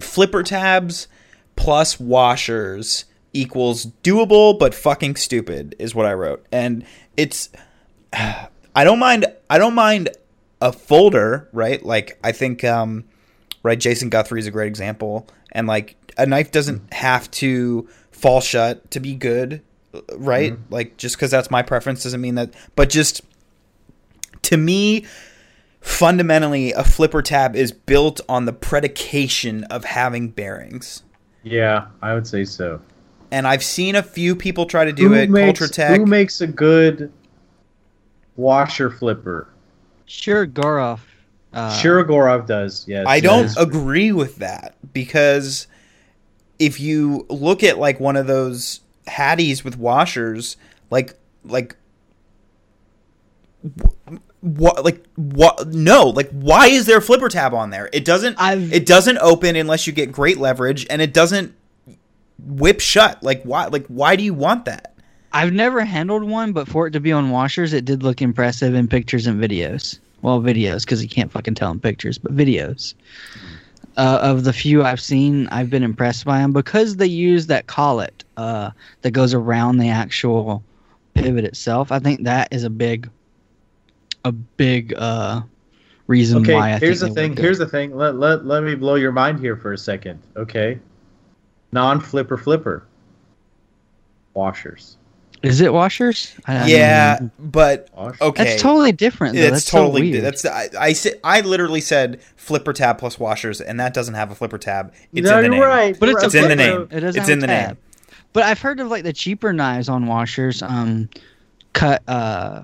flipper tabs plus washers equals doable but fucking stupid is what I wrote. And it's I don't mind I don't mind a folder, right? Like I think um right Jason Guthrie is a great example and like a knife doesn't have to fall shut to be good, right? Mm-hmm. Like just cuz that's my preference doesn't mean that but just to me fundamentally a flipper tab is built on the predication of having bearings. Yeah, I would say so. And I've seen a few people try to do who it. Makes, Tech. Who makes a good washer flipper? Shirogorov. Uh, Shirogorov does. Yes. I don't yes. agree with that because if you look at like one of those Hatis with washers, like like what like what no like why is there a flipper tab on there it doesn't I've, it doesn't open unless you get great leverage and it doesn't whip shut like why like why do you want that i've never handled one but for it to be on washers it did look impressive in pictures and videos well videos because you can't fucking tell in pictures but videos uh, of the few i've seen i've been impressed by them because they use that collet uh, that goes around the actual pivot itself i think that is a big a big uh, reason okay, why. I here's the thing. Here's the thing. Let, let let me blow your mind here for a second. Okay, non flipper flipper washers. Is it washers? I, yeah, I but okay, that's totally different. Though. It's that's totally so that's I, I I literally said flipper tab plus washers, and that doesn't have a flipper tab. It's no, in the name. right, but it's, it's in the name. It doesn't it's in the tab. name. But I've heard of like the cheaper knives on washers, um, cut uh,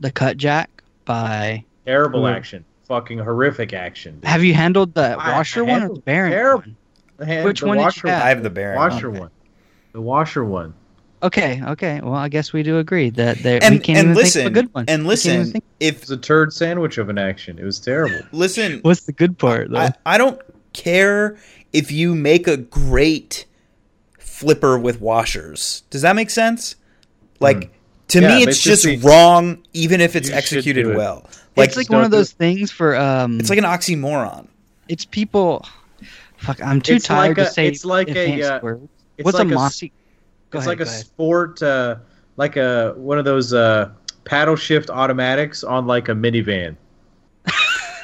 the cut jack by terrible action, fucking horrific action. Have you handled the I, washer I one or the bearing terrible. one? Hand, Which one washer, did you have? I have the bearing washer okay. one. The washer one. Okay, okay. Well, I guess we do agree that there and, we can't and even listen, think of a good one. And listen, if it's a turd sandwich of an action, it was terrible. Listen, what's the good part though? I, I don't care if you make a great flipper with washers. Does that make sense? Like mm to yeah, me it's just wrong even if it's executed well like, it's like one of those things for um it's like an oxymoron it's people fuck i'm too it's tired like to say it's like a uh, it's what's like a mossy Go it's ahead, like a ahead. sport uh like a one of those uh paddle shift automatics on like a minivan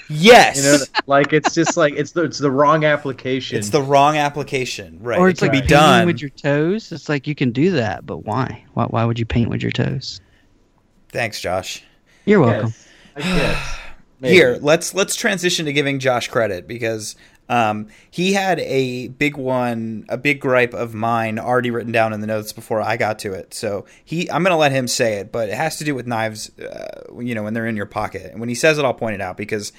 Yes. You know, like it's just like it's the it's the wrong application. It's the wrong application, right? Or it's it like be done with your toes. It's like you can do that, but why? Why, why would you paint with your toes? Thanks, Josh. You're welcome. Yes. Here, let's let's transition to giving Josh credit because um, he had a big one, a big gripe of mine already written down in the notes before I got to it. So he, I'm going to let him say it, but it has to do with knives, uh, you know, when they're in your pocket. And when he says it, I'll point it out because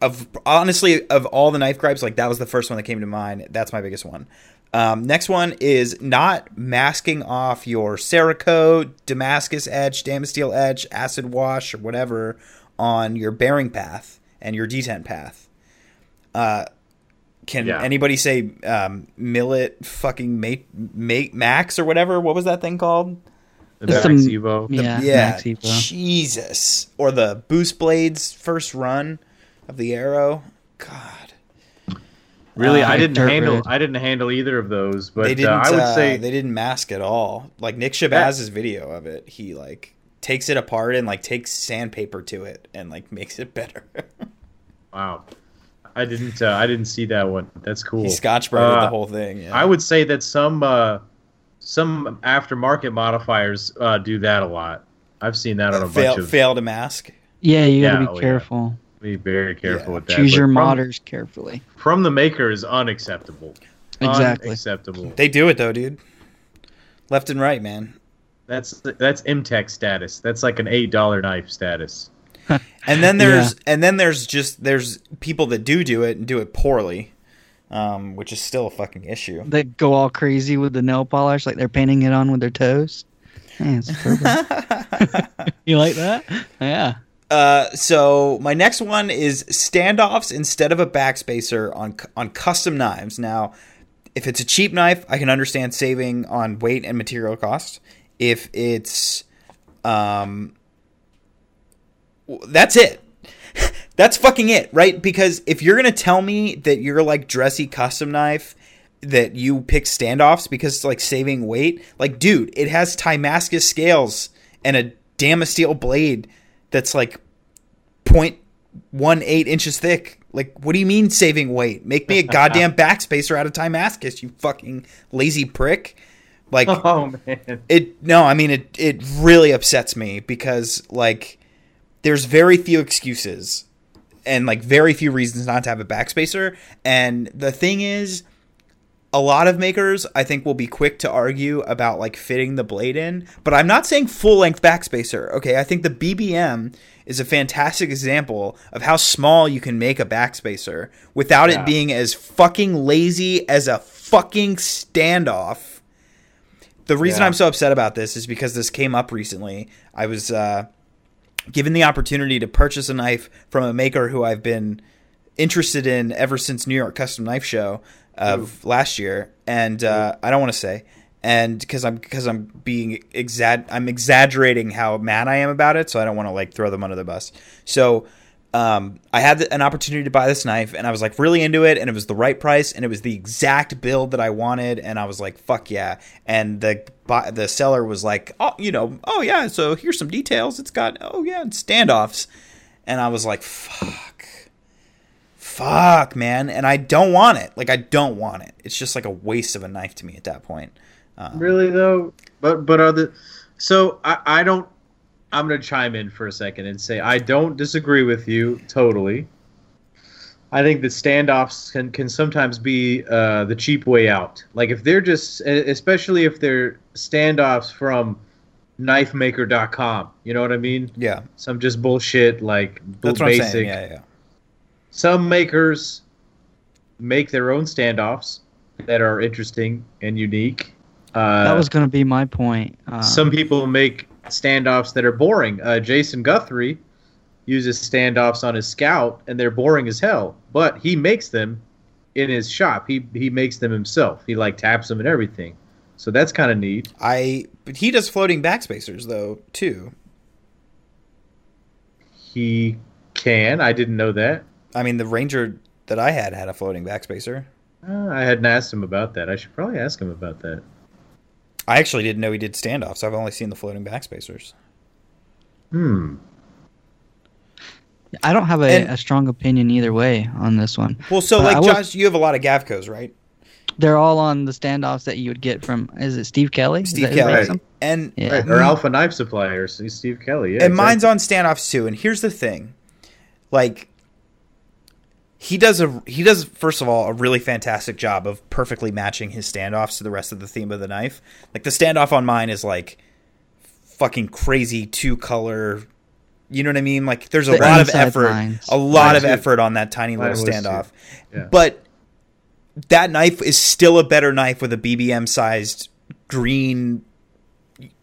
of honestly of all the knife gripes, like that was the first one that came to mind. That's my biggest one. Um, next one is not masking off your Cerakote, Damascus edge, Damasteel edge, acid wash, or whatever on your bearing path and your detent path. Uh, can yeah. anybody say um, Millet fucking mate, mate Max or whatever? What was that thing called? The Max Evo. Yeah, yeah Jesus. Or the Boost Blades first run of the Arrow. God. Really, uh, I didn't handle. Red. I didn't handle either of those, but they didn't, uh, I would uh, say they didn't mask at all. Like Nick Shabazz's video of it, he like takes it apart and like takes sandpaper to it and like makes it better. wow. I didn't. Uh, I didn't see that one. That's cool. He Scotch branded uh, the whole thing. Yeah. I would say that some uh, some aftermarket modifiers uh, do that a lot. I've seen that on a fail, bunch of fail to mask. Yeah, you gotta yeah, be oh, careful. Yeah. Be very careful yeah. with that. Choose your from, modders carefully. From the maker is unacceptable. Exactly. Unacceptable. They do it though, dude. Left and right, man. That's that's MTech status. That's like an eight dollar knife status and then there's yeah. and then there's just there's people that do do it and do it poorly, um, which is still a fucking issue. They go all crazy with the nail polish, like they're painting it on with their toes. Hey, you like that? Yeah. Uh, so my next one is standoffs instead of a backspacer on on custom knives. Now, if it's a cheap knife, I can understand saving on weight and material cost. If it's um, that's it. That's fucking it, right? Because if you're gonna tell me that you're like dressy custom knife that you pick standoffs because it's like saving weight, like dude, it has Timascus scales and a Damasteel blade that's like 0.18 inches thick. Like, what do you mean saving weight? Make me a goddamn backspacer out of Timascus, you fucking lazy prick. Like, Oh man. it no, I mean it it really upsets me because like there's very few excuses and like very few reasons not to have a backspacer and the thing is a lot of makers I think will be quick to argue about like fitting the blade in, but I'm not saying full length backspacer. Okay, I think the BBM is a fantastic example of how small you can make a backspacer without Yeah. it being as fucking lazy as a fucking standoff. The reason Yeah. I'm so upset about this is because this came up recently. I was uh, given the opportunity to purchase a knife from a maker who I've been interested in ever since New York Custom Knife Show of last year, and uh, I don't want to say, and because I'm because I'm being exag I'm exaggerating how mad I am about it, so I don't want to like throw them under the bus. So. Um, I had the- an opportunity to buy this knife, and I was like really into it, and it was the right price, and it was the exact build that I wanted, and I was like, "Fuck yeah!" And the the seller was like, "Oh, you know, oh yeah, so here's some details. It's got oh yeah, standoffs," and I was like, "Fuck, fuck, man!" And I don't want it. Like I don't want it. It's just like a waste of a knife to me at that point. Um, really though, but but are the so I I don't. I'm gonna chime in for a second and say I don't disagree with you totally. I think that standoffs can can sometimes be uh, the cheap way out. Like if they're just, especially if they're standoffs from knifemaker.com. You know what I mean? Yeah, Some just bullshit like that's what basic. I'm saying. Yeah, yeah. Some makers make their own standoffs that are interesting and unique. Uh, that was going to be my point. Uh, some people make standoffs that are boring. Uh, Jason Guthrie uses standoffs on his Scout, and they're boring as hell. But he makes them in his shop. He he makes them himself. He like taps them and everything. So that's kind of neat. I but he does floating backspacers though too. He can. I didn't know that. I mean, the Ranger that I had had a floating backspacer. Uh, I hadn't asked him about that. I should probably ask him about that. I actually didn't know he did standoffs. I've only seen the floating backspacers. Hmm. I don't have a, And- a strong opinion either way on this one. Well, so Uh, like I will- Josh, you have a lot of Gavcos, right? They're all on the standoffs that you would get from. Is it Steve Kelly? Steve Kelly, makes them? and Yeah. Right. Or Alpha Knife Supplier, Steve Kelly. Yeah. and mine's exactly. on standoffs too. And here's the thing, like he does a he does first of all a really fantastic job of perfectly matching his standoffs to the rest of the theme of the knife. Like the standoff on mine is like fucking crazy two color. You know what I mean? Like there's a The lot of effort, lines. a lot Mine of too. effort on that tiny little standoff. Yeah. But that knife is still a better knife with a BBM sized green,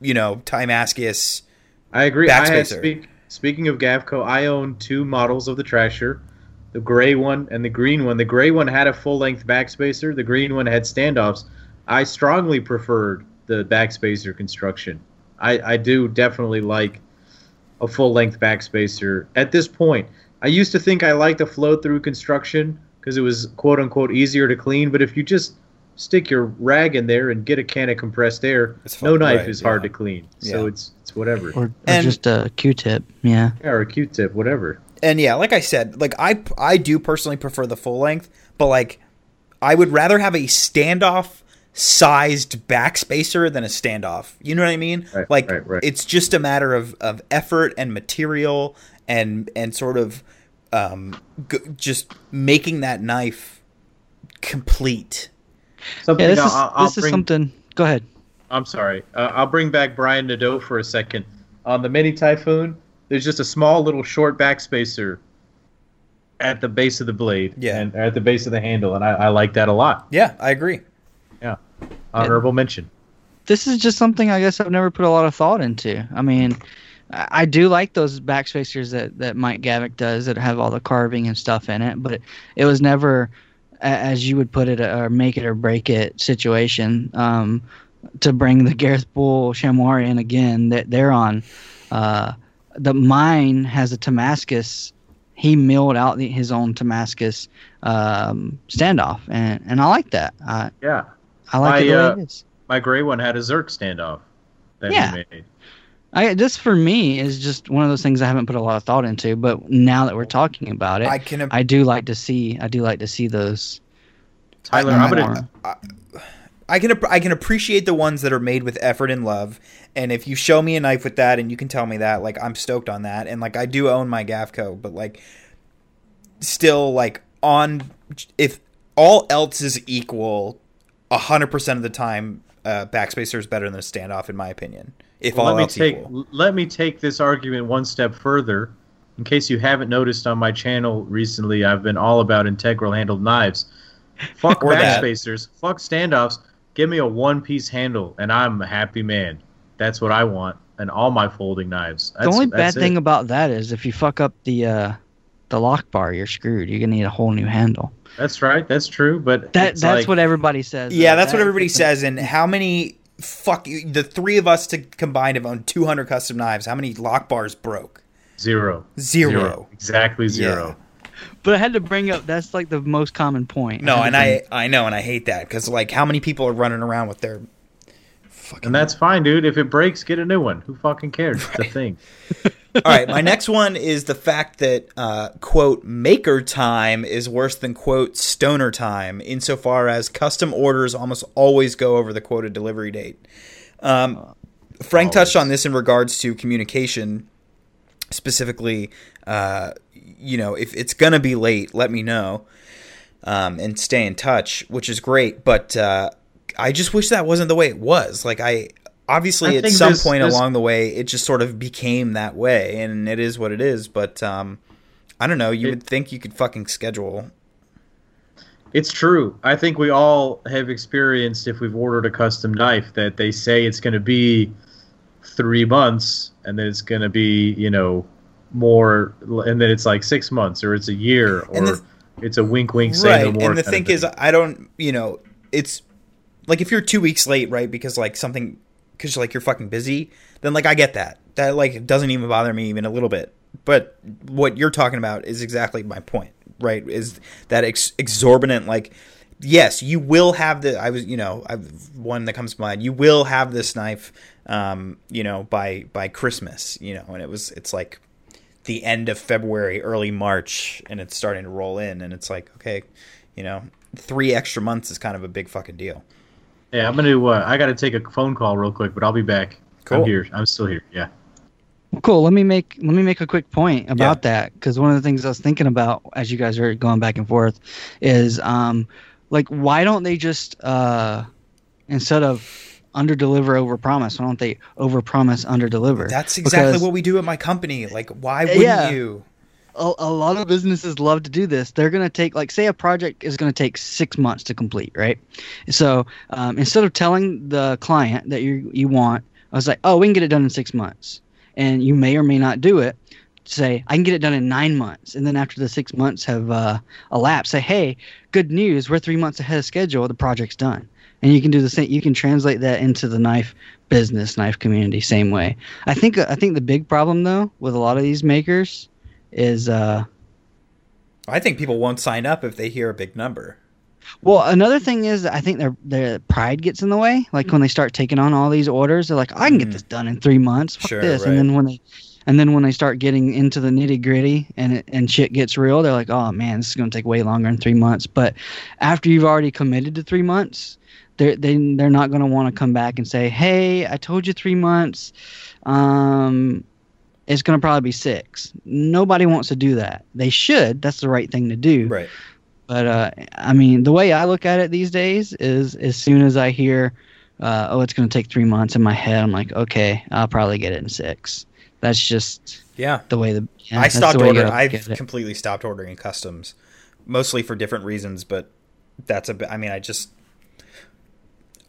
you know, Timascus. I agree. I had speak, speaking of Gavco, I own two models of the Trasher, the gray one and the green one. The gray one had a full length backspacer. The green one had standoffs. I strongly preferred the backspacer construction. I, I do definitely like a full length backspacer at this point. I used to think I liked the flow through construction because it was quote unquote easier to clean. But if you just stick your rag in there and get a can of compressed air, It's no knife right, is hard yeah. to clean. So Yeah. it's it's whatever. Or, or And- just a Q-tip? Yeah. Yeah, or a Q-tip, whatever. And yeah, like I said, like I I do personally prefer the full length, but like I would rather have a standoff sized backspacer than a standoff. You know what I mean? Right, like right, right. it's just a matter of, of effort and material and and sort of um, g- just making that knife complete. Something Yeah, this I'll, is I'll- I'll this is something. Go ahead. I'm sorry. Uh, I'll bring back Brian Nadeau for a second. On the Mini Typhoon, there's just a small little short backspacer at the base of the blade, Yeah. and at the base of the handle, and I, I like that a lot. Yeah, I agree. Honorable mention. this is just something I guess I've never put a lot of thought into. I mean, I do like those backspacers that, that Mike Gavick does that have all the carving and stuff in it, but it, was never, as you would put it, a, make it or break it situation. Um, to bring the Gareth Bull Shamwari in again, that they're on. Uh, the mine has a Damascus he milled out the, his own Damascus um, standoff, and and I like that. I Yeah. I like My, it the way uh, it is. My gray one had a Zerk standoff that Yeah. he made. I this for me is just one of those things I haven't put a lot of thought into, but now that we're talking about it, I I, can ap- do like to see. I do like to see those. Tyler, I- I'm gonna I can ap- I can appreciate the ones that are made with effort and love. And if you show me a knife with that, and you can tell me that, like I'm stoked on that. And like I do own my Gavco, but like still like on if all else is equal, hundred percent of the time, uh, backspacer is better than a standoff, in my opinion. If Well, all let me else take equal, let me take this argument one step further. In case you haven't noticed on my channel recently, I've been all about integral handled knives. Fuck Or that. backspacers, fuck standoffs. Give me a one piece handle, and I'm a happy man. That's what I want, and all my folding knives. the only bad it. thing about that is if you fuck up the uh, the lock bar, you're screwed. You're gonna need a whole new handle. That's right. That's true. But that that's like- what everybody says. yeah, though. that's what everybody says. And how many fuck you, the three of us to combined have owned 200 custom knives? How many lock bars broke? zero. Zero. Exactly zero. But I had to bring up that's like the most common point. No, had to and bring- I I know, and I hate that because like how many people are running around with their fucking. And that's fine, dude. If it breaks, get a new one. Who fucking cares? It's the thing. All right, my next one is the fact that uh, quote maker time is worse than quote stoner time, insofar as custom orders almost always go over the quoted delivery date. Um, Frank touched on this in regards to communication, specifically. Uh, you know, if it's gonna be late, let me know, um, and stay in touch, which is great. But uh, I just wish that wasn't the way it was. Like I. Obviously, I at some point along the way, it just sort of became that way, and it is what it is. But um, I don't know. You It- would think you could fucking schedule. It's true. I think we all have experienced if we've ordered a custom knife that they say it's going to be three months and then it's going to be, you know, more, and then it's like six months or it's a year or it's a wink, wink, say right no more. and the thing is i don't you know it's like if you're two weeks late right because like something because like you're fucking busy then like i get that. That like doesn't even bother me even a little bit. But what you're talking about is exactly my point right is that ex- exorbitant like yes you will have the i was you know i've one that comes to mind. You will have this knife um you know by by christmas you know and it was it's like the end of February, early March, and it's starting to roll in, and it's like, okay, you know, three extra months is kind of a big fucking deal. Yeah, I'm going to, uh, I got to take a phone call real quick, but I'll be back. Cool. I'm here. I'm still here. Yeah. Cool. Let me make let me make a quick point about that because one of the things I was thinking about as you guys are going back and forth is um like why don't they just uh instead of under deliver over promise why don't they over promise under deliver? That's exactly Because- what we do at my company. Like, why wouldn't Yeah. you? A, a lot of businesses love to do this. They're going to take, like, say a project is going to take six months to complete, right? So um, instead of telling the client that you you want, I was like, oh, we can get it done in six months, and you may or may not do it. Say, I can get it done in nine months, and then after the six months have uh, elapsed, say, hey, good news, we're three months ahead of schedule. The project's done, and you can do the same. You can translate that into the knife business, knife community, same way. I think I think the big problem though with a lot of these makers is uh I think people won't sign up if they hear a big number. well another thing is I think their their pride gets in the way. Like when they start taking on all these orders, they're like, I can get Mhm. this done in three months. Fuck Sure, this. right. And then when they and then when they start getting into the nitty gritty and it, and shit gets real, they're like, oh man, this is gonna take way longer than three months. But after you've already committed to three months, they're they, they're not gonna want to come back and say, hey, I told you three months. Um, it's gonna probably be six. Nobody wants to do that. They should. That's the right thing to do. Right. But uh, I mean, the way I look at it these days is as soon as I hear, uh, oh, it's going to take three months in my head, I'm like, okay, I'll probably get it in six. That's just Yeah. the way the yeah, I stopped the ordering. I've completely stopped ordering customs, mostly for different reasons. But that's a. I mean, I just.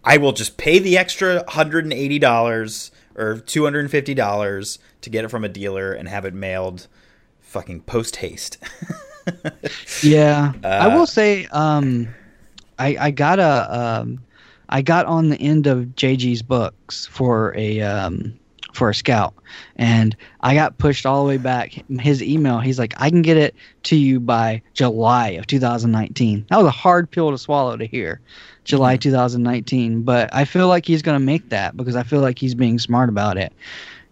I will just pay the extra hundred and eighty dollars or two hundred and fifty dollars to get it from a dealer and have it mailed, fucking post haste. Yeah, I Uh, will say, um, I I got a um, I got on the end of JG's books for a um, for a scout. And i got pushed all the way back. His email he's like i can get it to you by july of 2019 that was a hard pill to swallow to hear july mm-hmm. 2019 but i feel like he's going to make that because i feel like he's being smart about it.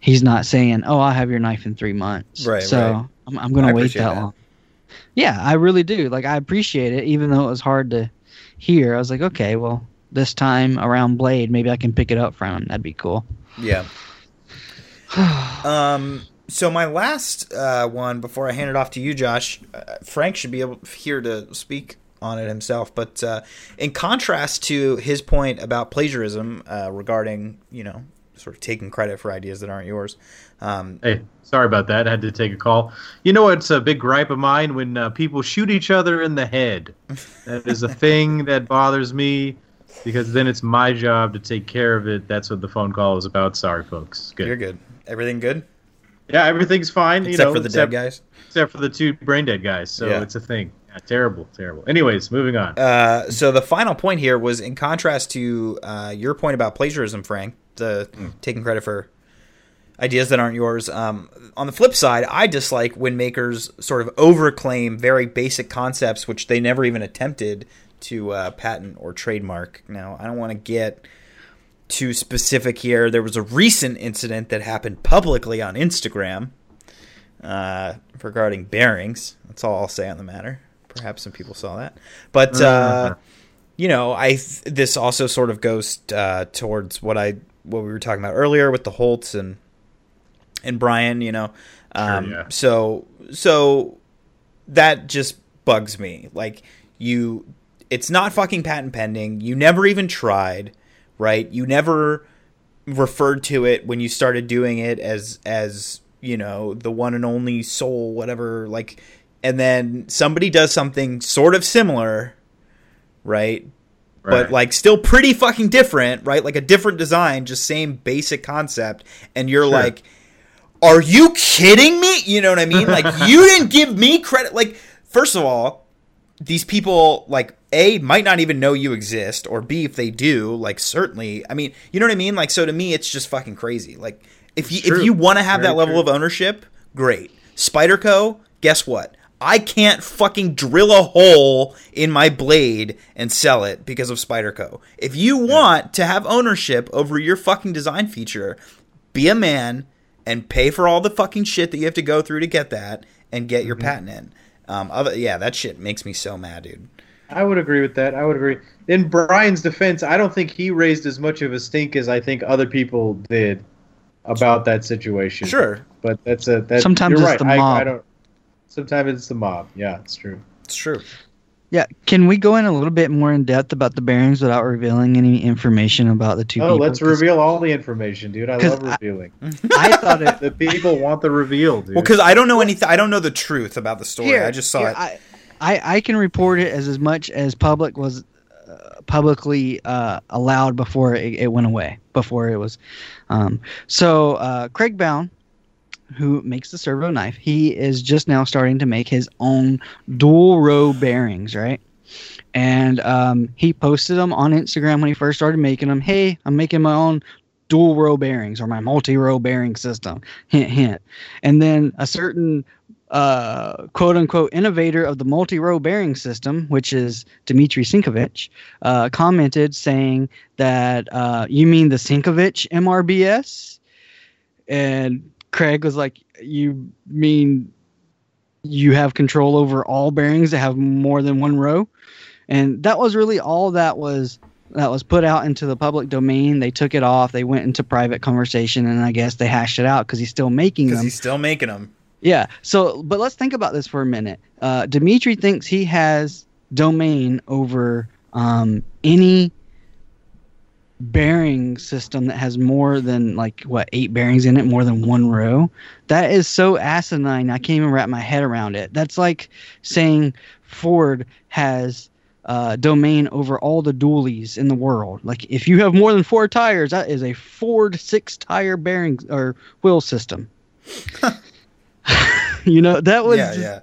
He's not saying oh i'll have your knife in three months. Right, so right. i'm, I'm going to wait that that. long. Yeah i really do. Like i appreciate it even though it was hard to hear. I was like okay well this time around blade maybe i can pick it up from him. That'd be cool. Yeah. um. So my last uh, one before I hand it off to you, Josh, uh, Frank should be able here to speak on it himself. But uh, in contrast to his point about plagiarism uh, regarding, you know, sort of taking credit for ideas that aren't yours, um, Hey, sorry about that. I had to take a call. You know it's a big gripe of mine when uh, people shoot each other in the head. That is a thing that bothers me because then it's my job to take care of it. That's what the phone call is about. Sorry, folks. Good. you're good. Everything good Yeah, everything's fine. you except know, for the except, dead guys. except for the two brain dead guys. So Yeah. it's a thing. Yeah, terrible, terrible. Anyways, moving on. Uh, so the final point here was in contrast to uh, your point about plagiarism, Frank, the taking credit for ideas that aren't yours. Um, on the flip side, I dislike when makers sort of overclaim very basic concepts which they never even attempted to uh, patent or trademark. Now, I don't want to get too specific here. There was a recent incident that happened publicly on Instagram uh, regarding bearings. That's all I'll say on the matter. Perhaps some people saw that, but uh, you know, I th- this also sort of goes uh, towards what I what we were talking about earlier with the Holts and and Brian. You know, um, yeah. so so that just bugs me. Like you, it's not fucking patent pending. You never even tried, right? You never referred to it when you started doing it as as you know the one and only soul whatever like and then somebody does something sort of similar right? But like still pretty fucking different right? Like a different design just same basic concept and you're Sure. like are you kidding me? You know what i mean? Like you didn't give me credit like first of all these people like a might not even know you exist or b if they do like certainly i mean you know what i mean? Like so to me it's just fucking crazy. Like if you if you want to have Very that level true. of ownership great. Spyderco guess what? I can't fucking drill a hole in my blade and sell it because of spyderco. If you want to have ownership over your fucking design feature be a man and pay for all the fucking shit that you have to go through to get that and get your Mm-hmm. patent in um, other, yeah, that shit makes me so mad, dude. I would agree with that. I would agree. In Brian's defense, I don't think he raised as much of a stink as I think other people did about that situation. Sure, but that's a that's Sometimes you're it's right. the I, mob. I don't. Sometimes it's the mob. Yeah, it's true. it's true. Yeah, can we go in a little bit more in depth about the bearings without revealing any information about the two Oh, people? let's reveal all the information, dude. I love I- revealing. I thought it. the people want the reveal, dude. Well, because I don't know anything. I don't know the truth about the story. Here, I just saw here, it. I, I, I can report it as as much as public was uh, publicly uh, allowed before it, it went away. Before it was, um, so uh, Craig Bound, who makes the servo knife, he is just now starting to make his own dual row bearings, right? And um, he posted them on Instagram when he first started making them. Hey, I'm making my own dual row bearings or my multi row bearing system. Hint, hint. And then a certain uh, quote unquote innovator of the multi row bearing system, which is Dmitry Sinkevich, uh, commented saying that uh, you mean the Sinkevich MRBS? And Craig was like, You mean you have control over all bearings that have more than one row? And that was really all that was that was put out into the public domain. They took it off. They went into private conversation, and I guess they hashed it out because he's still making them. he's still making them. Yeah. So, but let's think about this for a minute. Uh, Dimitri thinks he has domain over um, any bearing system that has more than like what eight bearings in it, more than one row. That is so asinine. I can't even wrap my head around it. That's like saying Ford has uh, domain over all the dualies in the world. Like if you have more than four tires, that is a Ford six tire bearing or wheel system. you know that was yeah, just- yeah.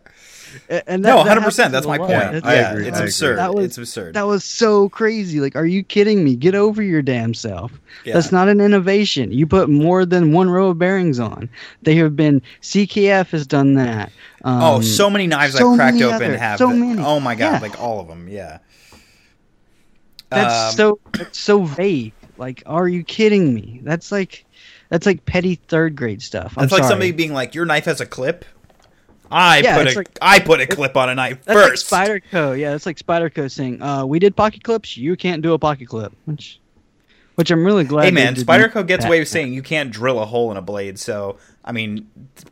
A- And no, that- that hundred percent. That's my a lot. point. That's- I yeah, agree, it's I agree. absurd. That was- it's absurd. That was so crazy. Like, are you kidding me? Get over your damn self. Yeah. That's not an innovation. You put more than one row of bearings on. They have been CKF has done that. Um, oh, so many knives so I've cracked many open other- have. so that- many. Oh my god, Yeah. like all of them. Yeah. that's Um, so that's so vague. Like, are you kidding me? That's like that's like petty third grade stuff. I'm That's like somebody being like, "Your knife has a clip." I Yeah, put a like- I put a clip on a knife first. like Spyderco. Yeah, that's like Spyderco saying, uh, "We did pocket clips. You can't do a pocket clip." Which, which I'm really glad. hey man, Spyderco gets that. away with saying you can't drill a hole in a blade. So I mean,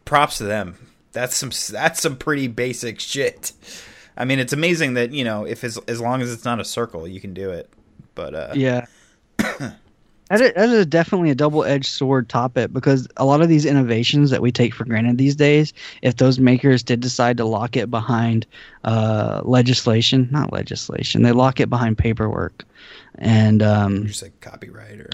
props to them. That's some that's some pretty basic shit. I mean, it's amazing that you know if as as long as it's not a circle, you can do it. But uh, Yeah. That is, that is definitely a double-edged sword topic because a lot of these innovations that we take for granted these days, if those makers did decide to lock it behind uh, legislation, not legislation, they lock it behind paperwork, and um, just like copyright or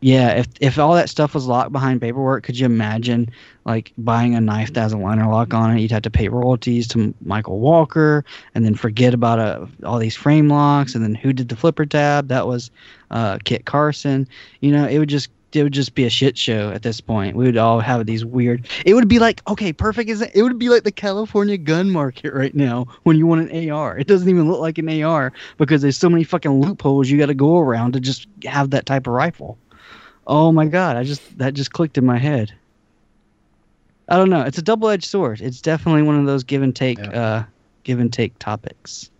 yeah, if if all that stuff was locked behind paperwork, could you imagine like buying a knife that has a liner lock on it? You'd have to pay royalties to Michael Walker, and then forget about uh, all these frame locks, and then who did the flipper tab? That was uh, Kit Carson. You know, it would just it would just be a shit show at this point. We would all have these weird. It would be like okay, perfect. Is it? It would be like the California gun market right now when you want an AR. It doesn't even look like an AR because there's so many fucking loopholes you got to go around to just have that type of rifle. Oh my god, I just that just clicked in my head. I don't know. It's a double-edged sword. It's definitely one of those give and take Yeah. uh give and take topics.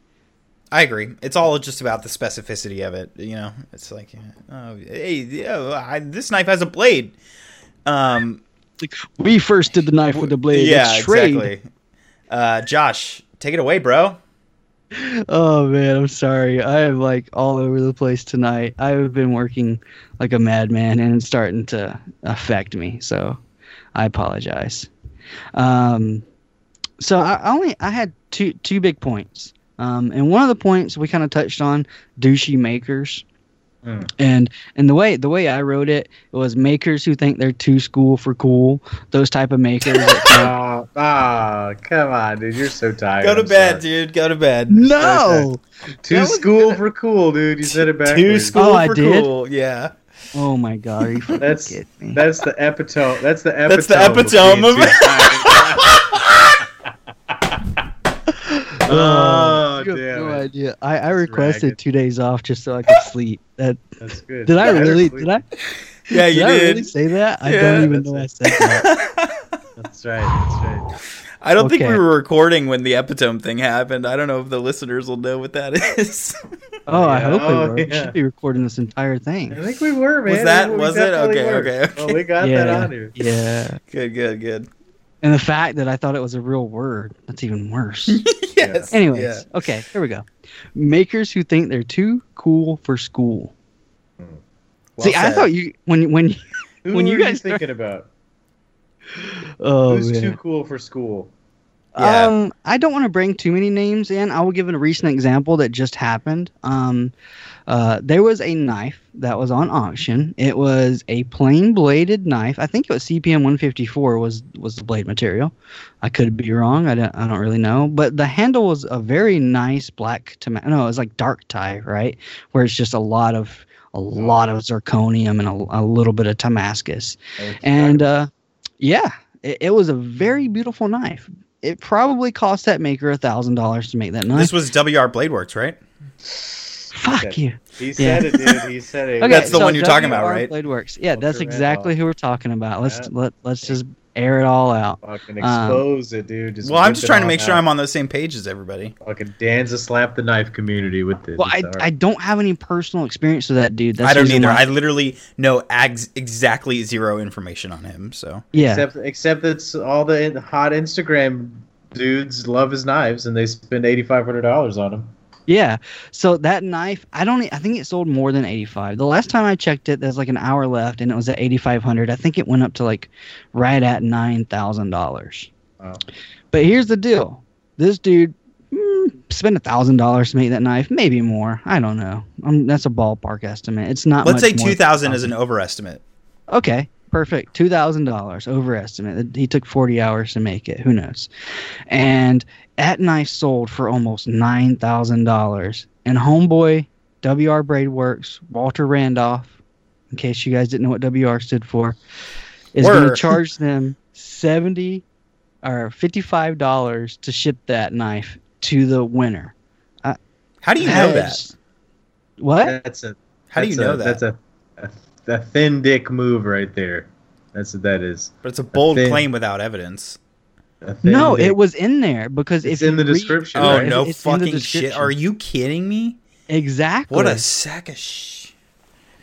I agree. It's all just about the specificity of it. You know, it's like, oh, hey, yeah, I, this knife has a blade. Um, We first did the knife with the blade. yeah, exactly. Uh, Josh, take it away, bro. Oh man, I'm sorry. I am like all over the place tonight. I've been working like a madman and it's starting to affect me. So I apologize. Um, so I I only I had two two big points. Um, and one of the points we kind of touched on douchey makers. Mm. And and the way the way I wrote it, it was makers who think they're too school for cool. Those type of makers. that think- Oh, ah, come on, dude. You're so tired. Go to I'm bed, sorry. dude. Go to bed. no. Too That was school for cool, dude. You said it back. Too backwards. school Oh, I for did? cool. Yeah. Oh my god, are you That's me? that's the epitome. That's the epitome. That's the epitome being of too it. tired. Oh You damn no it. idea. I, I requested ragged. two days off just so I could sleep. That That's good. did I Better really? sleep. Did I? Yeah, you did I really say that? I Yeah, don't even know it. I said that. That's right. That's right. I don't think we were recording when the epitome thing happened. I don't know if the listeners will know what that is. Oh, I Yeah. hope we Oh, were. We oh, should be recording this entire thing. I think we were, man. Was that- We was it? Okay, were. okay, okay. Oh, we got yeah, that on here. yeah. good, good, good. And the fact that I thought it was a real word, that's even worse. yes. Anyways, Yeah. okay, here we go. Makers who think they're too cool for school. Hmm. Well See, I thought you when when you, Who When were you you guys thinking about? oh Who's man. too cool for school? Yeah. Um, I don't want to bring too many names in. I will give a recent example that just happened. Um, uh, there was a knife that was on auction. It was a plain bladed knife. I think it was CPM 154 was was the blade material. I could be wrong. I don't I don't really know. But the handle was a very nice black to no, it was like dark tie, right? Where it's just a lot of a lot of zirconium and a, a little bit of Damascus and uh, yeah, it, it was a very beautiful knife. It probably cost that maker a thousand dollars to make that knife. This was WR Blade Works, right? Fuck Okay. you. he said it, dude. He said it. Okay, That's the so one you're talking about, WR right? Blade Works. Yeah, that's exactly Red who we're talking about. Let's Yeah. let let's just air it all out. Fucking Um, expose it, dude. Just Well, I'm just trying to all make sure. I'm on the same page as everybody. Fucking Danza slap the knife community with this. Well, I, It's I don't have any personal experience with that dude. That's I don't either. why- I literally know ex- exactly zero information on him. So yeah. Except, except that's all the hot Instagram dudes love his knives, and they spend eighty five hundred dollars on them. Yeah. So that knife, I don't. I think it sold more than eighty five. The last time I checked it, there's like an hour left, and it was at eighty five hundred. I think it went up to like right at nine thousand dollars. Wow. But here's the deal: this dude mm, spent a thousand dollars to make that knife, maybe more. I don't know. Um, that's a ballpark estimate. It's not. let's say 2,000 is an overestimate. Okay, perfect two thousand dollars overestimate. He took forty hours to make it. Who knows? And that knife sold for almost nine thousand dollars. And homeboy, WR Blade Works, Walter Randolph. In case you guys didn't know what WR stood for, is going to charge them seventy or fifty-five dollars to ship that knife to the winner. Uh, How do you know that? is- What? That's a. How do you know a, that? That's a, a, a thin dick move right there. That's what that is. But it's a bold thin- claim without evidence. No, dick. it was in there because It's if in the read- description, Oh right? no it's in fucking shit! Are you kidding me? Exactly. What a sack of sh.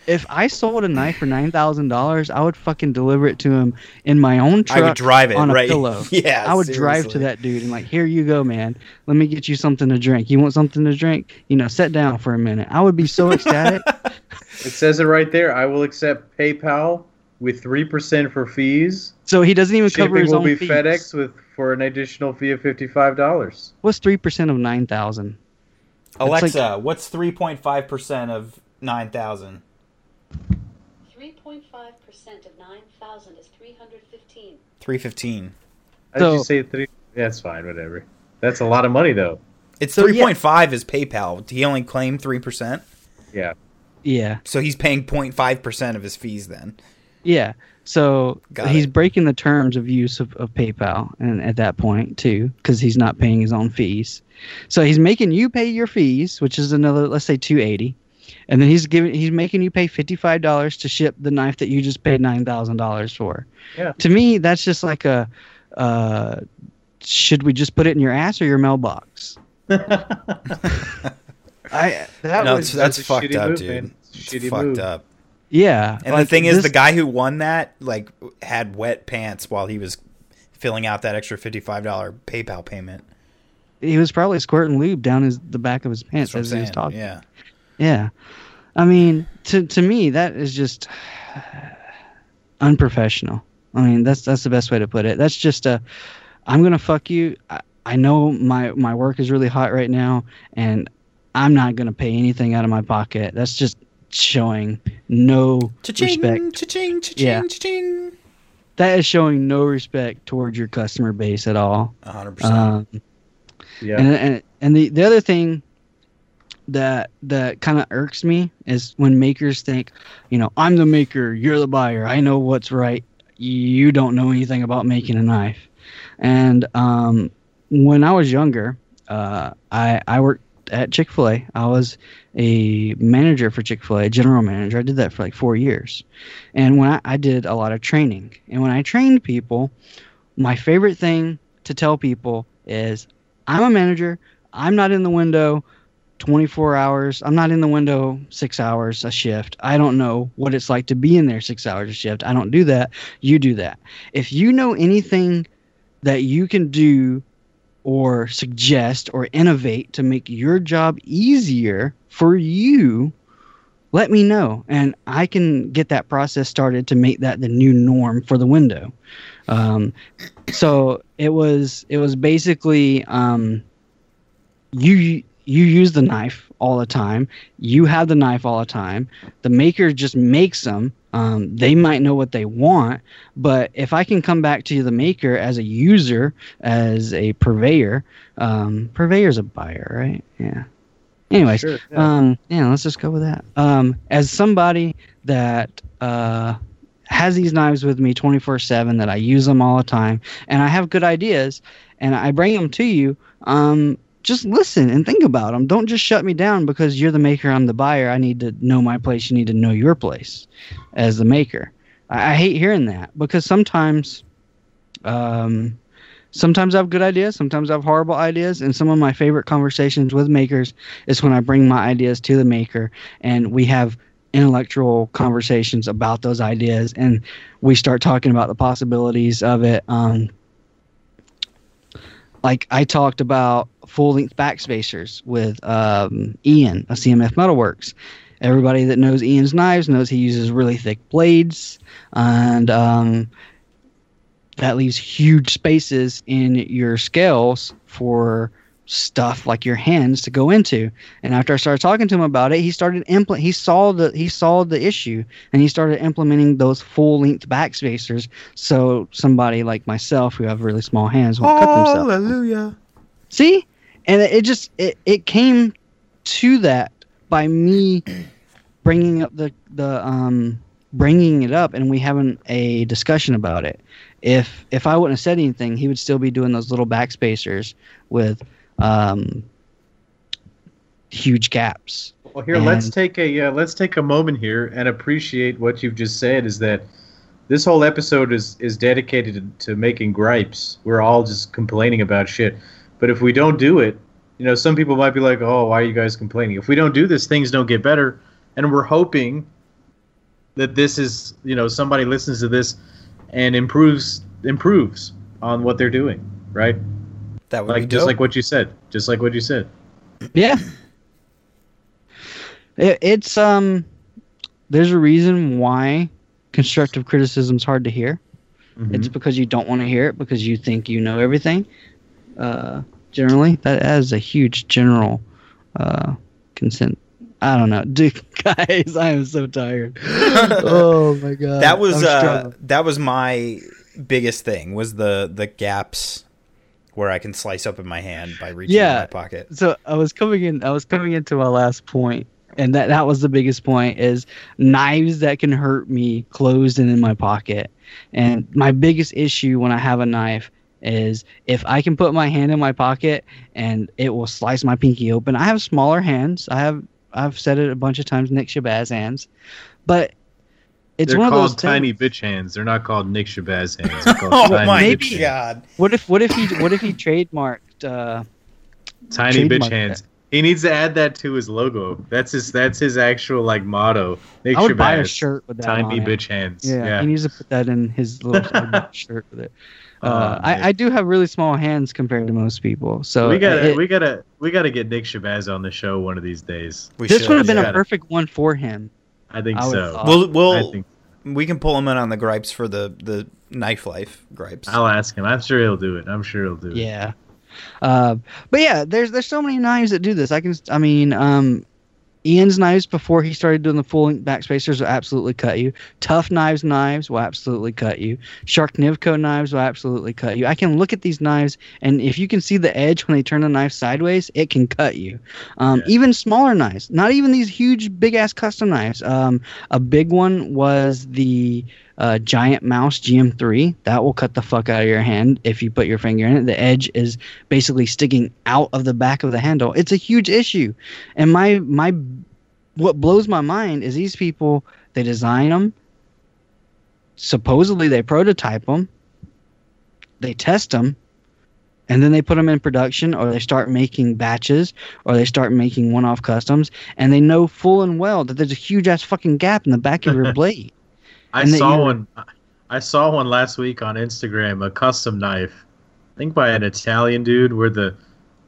If I sold a knife for nine thousand dollars, I would fucking deliver it to him in my own truck I would drive it on a right. pillow. yeah, I would drive to that dude and like, here you go, man. Let me get you something to drink. You want something to drink? You know, sit down for a minute. I would be so ecstatic. It says it right there. I will accept PayPal with three percent for fees. so he doesn't even cover Shipping his will own be fees. FedEx with for an additional fee of fifty-five dollars. What's three percent of nine thousand? Alexa, what's three point five percent of nine thousand? 3.5% of 9,000 is 315. Three fifteen. I So- just say three. That's fine. Whatever. That's a lot of money though. It's So, three yeah. point is PayPal. He only claimed three percent, Yeah. Yeah, so he's paying 05 percent of his fees. Then yeah. So Got he's it. breaking the terms of use of, of PayPal, and at that point too, because he's not paying his own fees. So he's making you pay your fees, which is another, let's say, two eighty, and then he's giving he's making you pay fifty five dollars to ship the knife that you just paid nine thousand dollars for. Yeah. To me, that's just like a. Uh, should we just put it in your ass or your mailbox? I that no, was that's, that's that's a fucked up, move, dude. man. It's fucked move. up. yeah. And like, the thing is, the guy who won that like had wet pants while he was filling out that extra fifty five dollar PayPal payment. he was probably squirting lube down his the back of his That's pants what I'm as he was talking. Yeah. Yeah. I mean, to to me that is just unprofessional. I mean, that's that's the best way to put it. That's just a I'm going to fuck you. I, I know my my work is really hot right now and I'm not going to pay anything out of my pocket. That's just showing no Cha-ching, respect. cha-ching, cha-ching, Yeah. cha-ching. That is showing no respect towards your customer base at all. A hundred percent. Um, Yeah. And and, and the, the other thing that that kind of irks me is when makers think, you know, I'm the maker, you're the buyer, I know what's right. You don't know anything about making a knife. And um, when I was younger, uh, I I worked at Chick Fil A. I was a manager for Chick Fil A, general manager. I did that for like four years, and when I, I did a lot of training, and when I trained people, my favorite thing to tell people is I'm a manager. I'm not in the window 24 hours. I'm not in the window six hours a shift. I don't know what it's like to be in there six hours a shift. I don't do that. You do that. If you know anything that you can do or suggest or innovate to make your job easier for you, let me know. And I can get that process started to make that the new norm for the window. Um, so it was it was basically um, you you use the knife all the time. You have the knife all the time. The maker just makes them. Um, they might know what they want, but if I can come back to the maker as a user, as a purveyor, um, purveyor's a buyer, right? Yeah. Anyways, Sure, yeah. um, yeah, let's just go with that. Um, as somebody that uh, has these knives with me 24 7, that I use them all the time, and I have good ideas, and I bring them to you, um, just listen and think about them. Don't just shut me down because you're the maker, I'm the buyer. I need to know my place. You need to know your place as the maker. I, I hate hearing that because sometimes, um, sometimes I have good ideas, sometimes I have horrible ideas, and some of my favorite conversations with makers is when I bring my ideas to the maker and we have intellectual conversations about those ideas and we start talking about the possibilities of it. Um, like I talked about full length backspacers with um, Ian of CMF Metalworks. Everybody that knows Ian's knives knows he uses really thick blades, and um, that leaves huge spaces in your scales for stuff like your hands to go into. And after I started talking to him about it, he started implement. He saw the he saw the issue, and he started implementing those full length backspacers. So somebody like myself, who have really small hands, won't cut themselves. Hallelujah. See, and it, just it, it came to that by me bringing up the the um bringing it up and we having a discussion about it. If if I wouldn't have said anything, he would still be doing those little backspacers with um huge gaps. Well, here let's take a uh, let's take a moment here and appreciate what you've just said. Is that this whole episode is is dedicated to, to making gripes. We're all just complaining about shit. But if we don't do it, you know, some people might be like, "Oh, why are you guys complaining?" If we don't do this, things don't get better. And we're hoping that this is, you know, somebody listens to this and improves improves on what they're doing, right? That would be Like just like what you said. Just like what you said. Yeah. It, it's um there's a reason why constructive criticism's hard to hear. Mhm. It's because you don't want to hear it because you think you know everything. Uh, generally, that is a huge general uh, consent. I don't know, dude, guys. I am so tired. oh my god, that was uh, that was my biggest thing was the the gaps where I can slice open my hand by reaching Yeah. in my pocket. so I was coming in. I was coming into my last point, and that that was the biggest point: is knives that can hurt me closed and in my pocket. And my biggest issue when I have a knife is if I can put my hand in my pocket and it will slice my pinky open. I have smaller hands. I have I've said it a bunch of times, Nick Shabazz hands, but it's They're one of those tiny things- bitch hands. They're not called Nick Shabazz hands. They're called Oh tiny my bitch hands. god! What if what if he what if he trademarked? Uh, Tiny bitch Trademark hands. He needs to add that to his logo. That's his. That's his actual like motto. Nick I would buy a shirt with that. Tiny on it. bitch hands. Yeah, Yeah. he needs to put that in his little shirt with it. Uh, Oh. I, I do have really small hands compared to most people, so we gotta, it- we gotta, we gotta get Nick Shabazz on the show one of these days. We this would have been yeah. a perfect one for him. I think I so. thought. We'll I we'll think we can pull him in on the gripes for the the knife life gripes. I'll ask him. I'm sure he'll do it. I'm sure he'll do it. Yeah, uh, but yeah, there's there's so many knives that do this. I can, I mean, um, Ian's knives before he started doing the full length backspacers will absolutely cut you. Tough knives knives will absolutely cut you. Shark Nivco knives will absolutely cut you. I can look at these knives, and if you can see the edge when they turn the knife sideways, it can cut you. Um, Yeah. Even smaller knives, not even these huge big ass custom knives. Um, a big one was the uh, Giant Mouse GM3. That will cut the fuck out of your hand if you put your finger in it. The edge is basically sticking out of the back of the handle. It's a huge issue, and my my what blows my mind is these people they design them. Supposedly they prototype them. They test them. And then they put them in production, or they start making batches, or they start making one-off customs, and they know full and well that there's a huge ass fucking gap in the back of your blade. I saw one. I saw one last week on Instagram, a custom knife, I think by an Italian dude, where the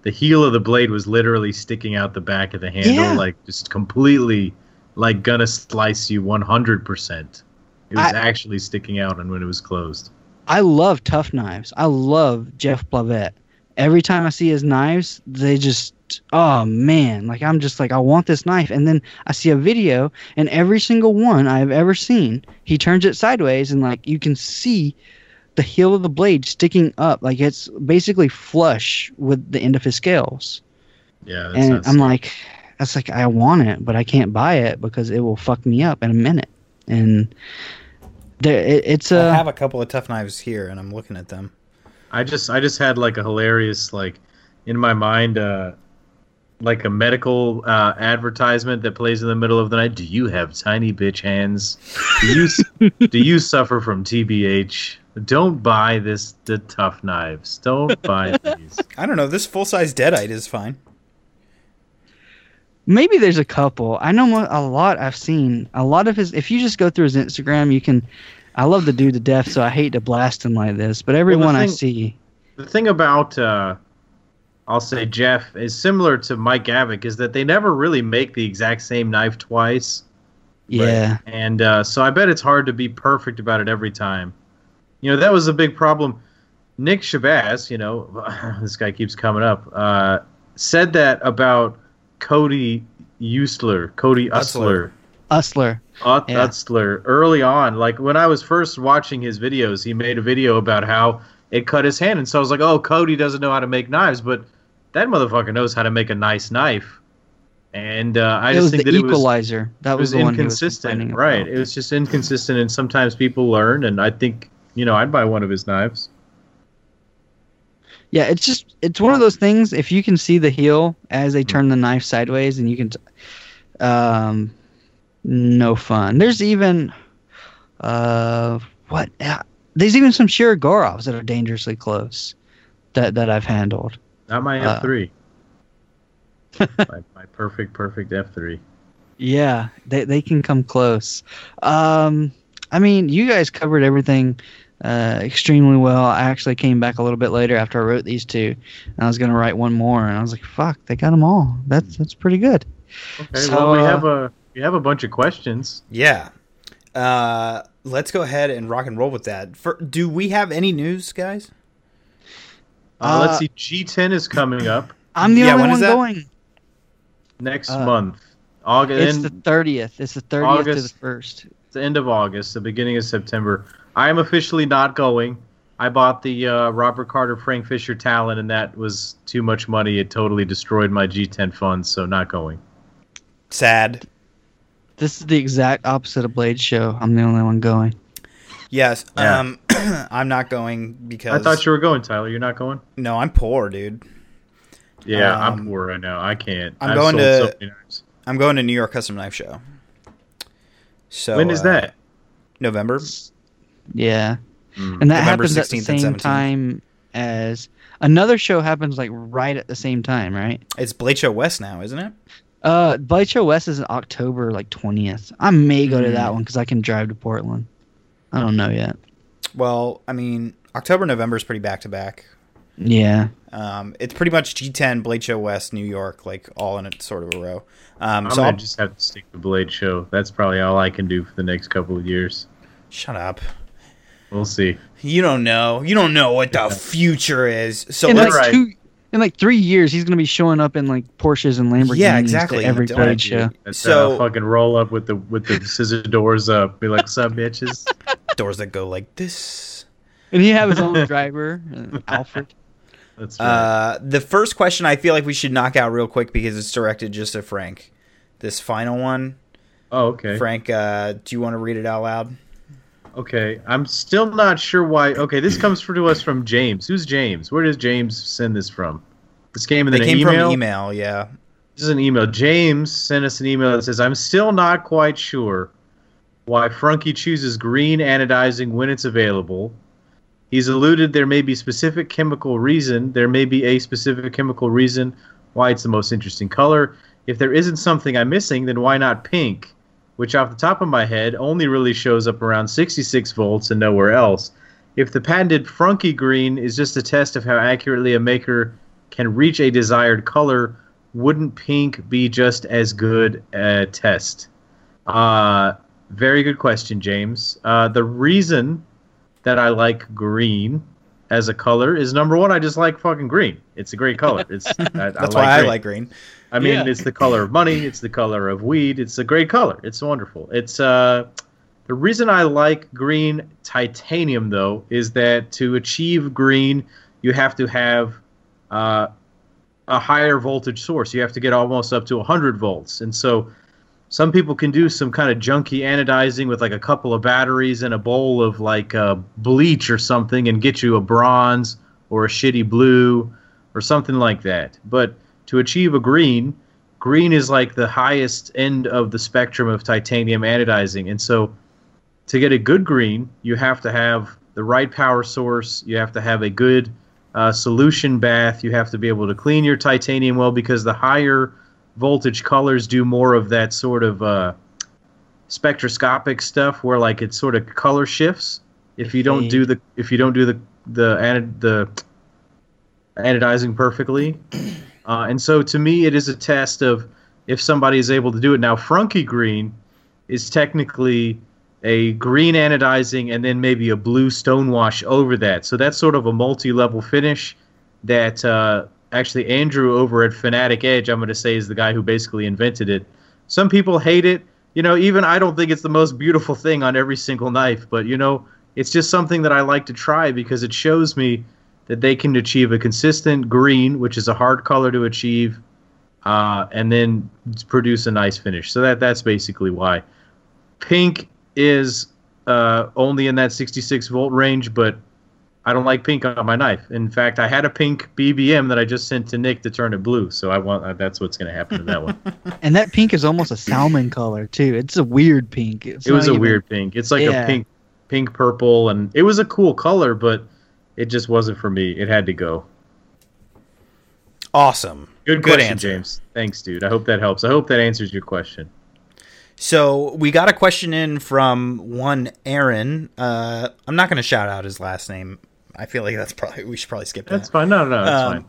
the heel of the blade was literally sticking out the back of the handle, Yeah. like just completely, like gonna slice you one hundred percent. It was I- actually sticking out, and when it was closed. I love tough knives. I love Jeff Blavette. Every time I see his knives, they just oh man, like I'm just like I want this knife and then I see a video and every single one I've ever seen, he turns it sideways and like you can see the heel of the blade sticking up like it's basically flush with the end of his scales. Yeah, that's and I'm like that's like I want it, but I can't buy it because it will fuck me up in a minute. And there it, it's a I have a couple of tough knives here, and I'm looking at them. I just I just had like a hilarious like in my mind uh like a medical uh, advertisement that plays in the middle of the night. Do you have tiny bitch hands? Do you do you suffer from TBH? Don't buy this the tough knives. Don't buy these. I don't know. This full size deadite is fine. Maybe there's a couple. I know a lot I've seen. A lot of his. If you just go through his Instagram, you can. I love the dude to death, so I hate to blast him like this. But everyone I thing- see, The thing about uh I'll say Jeff is similar to Mike Gavick is that they never really make the exact same knife twice. yeah, And uh, so I bet it's hard to be perfect about it every time. You know, that was a big problem. Nick Shabazz, you know, this guy keeps coming up, uh, said that about Cody Usler, Cody Usler. Usler. Ut- Yeah. Utzler early on, like when I was first watching his videos, he made a video about how it cut his hand, and so I was like, "Oh, Cody doesn't know how to make knives, but that motherfucker knows how to make a nice knife." And uh, I it just was think that it was, the equalizer. that was, was was inconsistent, complaining right? It was just inconsistent, and sometimes people learn, and I think you know I'd buy one of his knives. Yeah, it's just it's one of those things. If you can see the heel as they turn the knife sideways, and you can, t- um, no fun. There's even, uh, what? uh, There's even some Shirogorovs that are dangerously close, that that I've handled. Not my Uh. F three. my, my perfect, perfect F three. Yeah, they they can come close. Um, I mean, you guys covered everything uh, extremely well. I actually came back a little bit later after I wrote these two, and I was gonna write one more, and I was like, "Fuck, they got them all. That's that's pretty good." Okay, So, well we uh, have a we have a bunch of questions. Yeah. Uh, let's go ahead and rock and roll with that. For, do we have any news, guys? Uh, Uh, let's see, G10 is coming up I'm the Yeah, only when is one that? going. next Uh, month. August, It's the thirtieth. It's the thirtieth to the August. first. the end of August, the beginning of September. I am officially not going. I bought the uh, Robert Carter Frank Fisher Talon, and that was too much money. It totally destroyed my G10 funds, so not going. Sad. This is the exact opposite of Blade Show. I'm the only one going. Yes. Yeah. Um, I'm not going because I thought you were going, Tyler. You're not going? No, I'm poor, dude. Yeah, Um, I'm poor right now. I can't. I'm I've going to- so. I'm going to New York Custom Knife Show. So when is uh, that? November. Yeah, Mm. and that November happens at the 16th and same time as another show happens like right at the same time, right? It's Blade Show West now, isn't it? Uh, Blade Show West is in October like twentieth. I may go to Hmm. that one because I can drive to Portland. I don't know yet. Well, I mean, October November is pretty back to back. Yeah, Um, it's pretty much G10, Blade Show West, New York, like all in a sort of a row. Um, I'm so gonna I'll, just have to stick to Blade Show. That's probably all I can do for the next couple of years. shut up. We'll see. You don't know. You don't know what the future is. So in let's. like two, in like three years, he's gonna be showing up in like Porsches and Lamborghinis. Yeah, to exactly. every Don't Blade show. So- uh, fucking roll up with the with the scissor doors up. Be like, "Sup, bitches." doors that go like this. And he have his own driver, uh, Alfred. That's right. Uh, the first question I feel like we should knock out real quick because it's directed just to Frank. This final one, oh, okay. Frank. Uh, do you want to read it out loud? Okay, I'm still not sure why. Okay, this comes to us from James. Who's James? Where does James send this from? This came in They came email. from email. Yeah. This is an email. James sent us an email that says, "I'm still not quite sure why Frunky chooses green anodizing when it's available. He's alluded there may be specific chemical reason. There may be a specific chemical reason why it's the most interesting color. If there isn't something I'm missing, then why not pink? Which, off the top of my head, only really shows up around 66 volts and nowhere else. If the patented Frunky green is just a test of how accurately a maker can reach a desired color, wouldn't pink be just as good a test? Uh, very good question, James. Uh, the reason that I like green as a color is number one, I just like fucking green. It's a great color. It's I, That's I why I like green. I mean, Yeah. it's the color of money. It's the color of weed. It's a great color. It's wonderful. It's uh, the reason I like green titanium though is that to achieve green, you have to have uh, a higher voltage source. You have to get almost up to 100 volts, and so some people can do some kind of junky anodizing with like a couple of batteries and a bowl of like uh, bleach or something and get you a bronze or a shitty blue or something like that. But to achieve a green, green is like the highest end of the spectrum of titanium anodizing. And so to get a good green, you have to have the right power source, you have to have a good uh, solution bath, you have to be able to clean your titanium well because the higher voltage colors do more of that sort of uh, spectroscopic stuff where like it sort of color shifts if you don't do the if you don't do the the anod- the anodizing perfectly uh, and so to me it is a test of if somebody is able to do it now frunky green is technically a green anodizing, and then maybe a blue stonewash over that. So that's sort of a multi-level finish that uh, actually Andrew over at Fanatic Edge, I'm going to say, is the guy who basically invented it. Some people hate it. You know, even I don't think it's the most beautiful thing on every single knife, but you know, it's just something that I like to try because it shows me that they can achieve a consistent green, which is a hard color to achieve, uh, and then produce a nice finish. So that that's basically why. Pink is uh, only in that 66 volt range, but I don't like pink on my knife. In fact, I had a pink BBM that I just sent to Nick to turn it blue. So I want uh, that's what's going to happen to that one. And that pink is almost a salmon color too. It's a weird pink. It's it was a even- weird pink. It's like Yeah. a pink, pink purple, and it was a cool color, but it just wasn't for me. It had to go. Awesome. Good, Good question, answer. James. Thanks, dude. I hope that helps. I hope that answers your question. So we got a question in from one Aaron. Uh, I'm not going to shout out his last name. I feel like that's probably we should probably skip that. That's fine. No, no, no, that's Um, fine.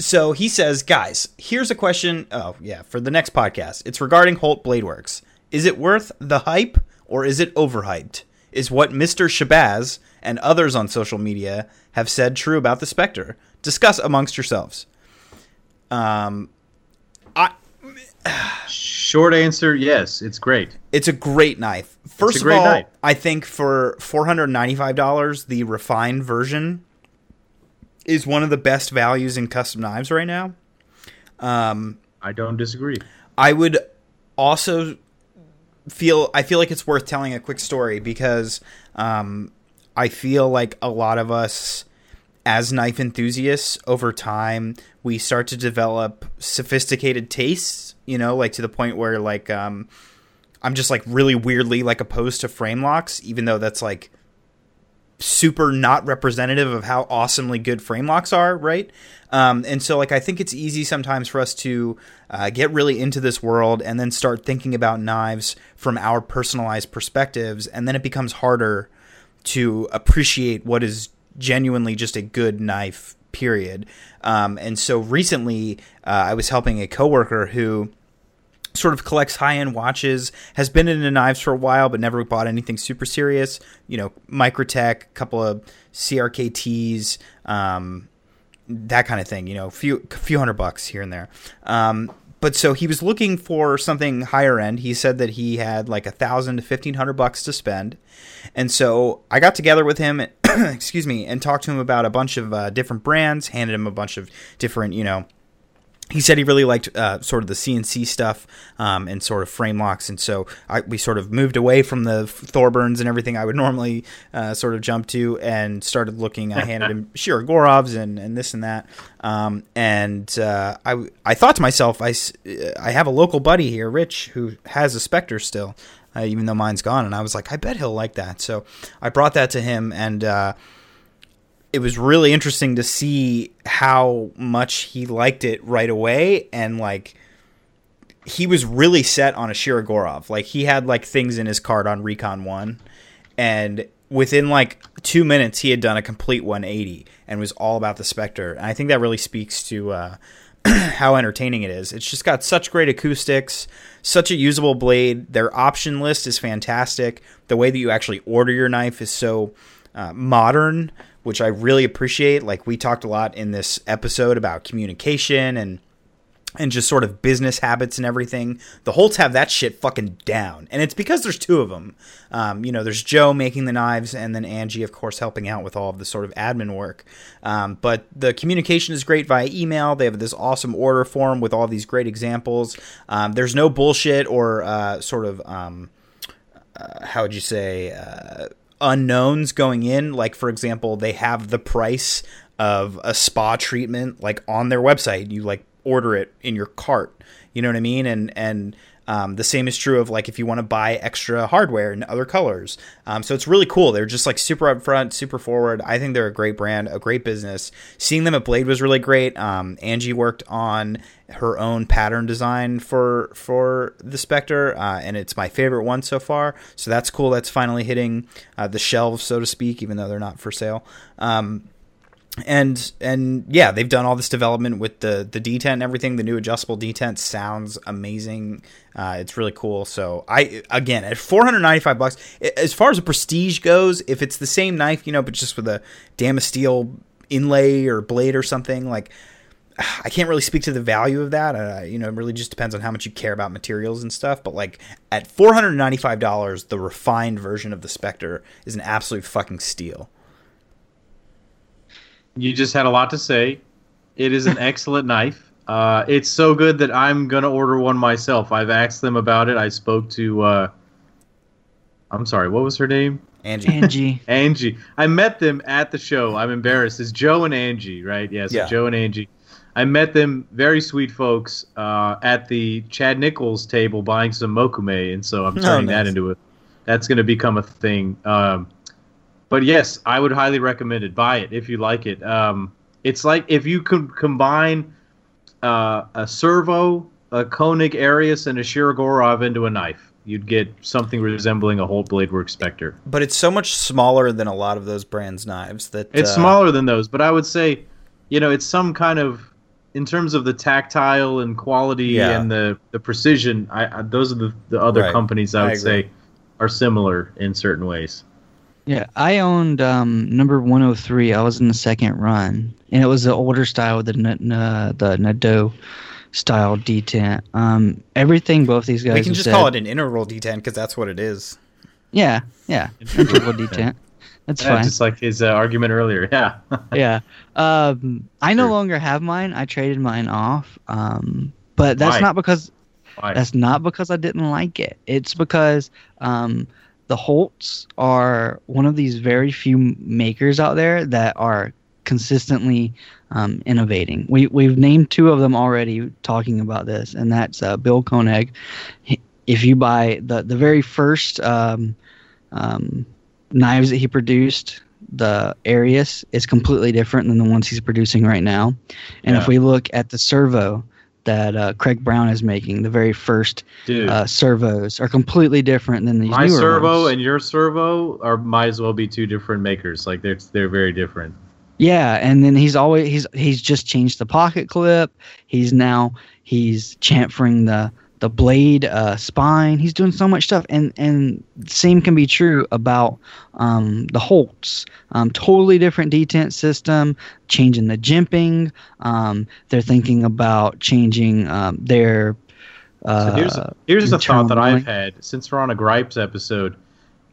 So he says, guys, here's a question. Oh, yeah, for the next podcast. It's regarding Holt Bladeworks. Is it worth the hype or is it overhyped? Is what Mr. Shabazz and others on social media have said true about the Spectre? Discuss amongst yourselves. Um, I, Short answer: Yes, it's great. it's a great knife. First great of all, knife. I think for four hundred ninety-five dollars, the refined version is one of the best values in custom knives right now. Um, I don't disagree. I would also feel I feel like it's worth telling a quick story because um, I feel like a lot of us as knife enthusiasts over time we start to develop sophisticated tastes you know like to the point where like um, i'm just like really weirdly like opposed to frame locks even though that's like super not representative of how awesomely good frame locks are, right? Um, and so, like, I think it's easy sometimes for us to uh, get really into this world and then start thinking about knives from our personalized perspectives, and then it becomes harder to appreciate what is genuinely just a good knife. Period. Um, and so recently, uh, I was helping a coworker who sort of collects high end watches, has been into knives for a while, but never bought anything super serious. You know, Microtech, a couple of CRKTs, um, that kind of thing. You know, a few few hundred bucks here and there. Um, but so he was looking for something higher end. He said that he had like a thousand to fifteen hundred bucks to spend, and so I got together with him. excuse me, and talked to him about a bunch of uh, different brands. Handed him a bunch of different, you know, he said he really liked uh, sort of the CNC stuff um, and sort of frame locks, and so I, we sort of moved away from the Thorburns and everything I would normally uh, sort of jump to, and started looking. I handed him Shirogorovs and, and this and that, um, and uh, I I thought to myself, I I have a local buddy here, Rich, who has a Spectre still, uh, even though mine's gone, and I was like, I bet he'll like that. So I brought that to him, and. It was really interesting to see how much he liked it right away and like he was really set on a Shirogorov. Like he had like things in his card on Recon 1 and within like 2 minutes he had done a complete 180 and was all about the Spectre. And I think that really speaks to uh how entertaining it is. It's just got such great acoustics, such a usable blade. Their option list is fantastic. The way that you actually order your knife is so uh, modern, which I really appreciate. Like we talked a lot in this episode about communication and and just sort of business habits and everything. The Holts have that shit fucking down, and it's because there's two of them. Um, you know, there's Joe making the knives, and then Angie, of course, helping out with all of the sort of admin work. Um, but the communication is great via email. They have this awesome order form with all these great examples. Um, there's no bullshit or uh, sort of um, uh, how would you say uh, unknowns going in like for example they have the price of a spa treatment like on their website. You like order it in your cart. You know what i mean? And and um, the same is true of like if you want to buy extra hardware in other colors. Um, so it's really cool. They're just like super upfront, super forward. I think they're a great brand, a great business. Seeing them at Blade was really great. Um, Angie worked on her own pattern design for for the Spectre, uh, and it's my favorite one so far. So that's cool. That's finally hitting uh, the shelves, so to speak, even though they're not for sale. Um, and and yeah, they've done all this development with the the detent and everything. The new adjustable detent sounds amazing. Uh, it's really cool. So I again at 495 bucks. As far as the prestige goes, if it's the same knife, you know, but just with a Damasteel inlay or blade or something, like I can't really speak to the value of that. Uh, you know, it really just depends on how much you care about materials and stuff. But like at four hundred ninety five dollars, the refined version of the Spectre is an absolute fucking steal. You just had a lot to say. It is an excellent knife. Uh, it's so good that I'm gonna order one myself. I've asked them about it. I spoke to. Uh, I'm sorry. What was her name? Angie. Angie. Angie. I met them at the show. I'm embarrassed. It's Joe and Angie, right? Yeah, so Yeah. Joe and Angie. I met them, very sweet folks, uh, at the Chad Nichols table buying some mokume, and so I'm Oh, turning that into a. That's going to become a thing. Um, but yes, I would highly recommend it. Buy it if you like it. Um, it's like if you could combine uh, a servo, a Koenig Arius, and a Shirogorov into a knife. You'd get something resembling a Holt Blade Works Spectre. but it's so much smaller than a lot of those brands' knives that It's uh, smaller than those, but I would say, you know, it's some kind of, in terms of the tactile and quality Yeah. and the, the precision. I, I those are the, the other Right. companies I I would agree. say are similar in certain ways. Yeah, I owned um, number 103. I was in the second run, and it was the older style with the N- N- the Nadeau style detent. Um, everything both these guys We can just said- call it an integral detent because that's what it is. Yeah, yeah, integral detent. That's Yeah, fine. just like his uh, argument earlier. Yeah. yeah. Um, I no Sure. longer have mine. I traded mine off. Um, but that's Why? not because Why? That's not because I didn't like it. It's because um, the Holts are one of these very few makers out there that are consistently um, innovating. We we've named two of them already talking about this, and that's uh, Bill Koenig. If you buy the the very first um, um, knives that he produced, the Arius is completely different than the ones he's producing right now. And if we look at the servo that uh, Craig Brown is making, the very first uh, servos are completely different than these my servo ones. and your servo are might as well be two different makers. Like they're they're very different. Yeah, and then he's always he's he's just changed the pocket clip. He's now he's chamfering the the blade uh, spine. He's doing so much stuff, and and same can be true about um, the Holts. Um, totally different detent system, changing the jimping. Um, they're thinking about changing um, their. Uh, So here's here's a thought that I've had since we're on a gripes episode.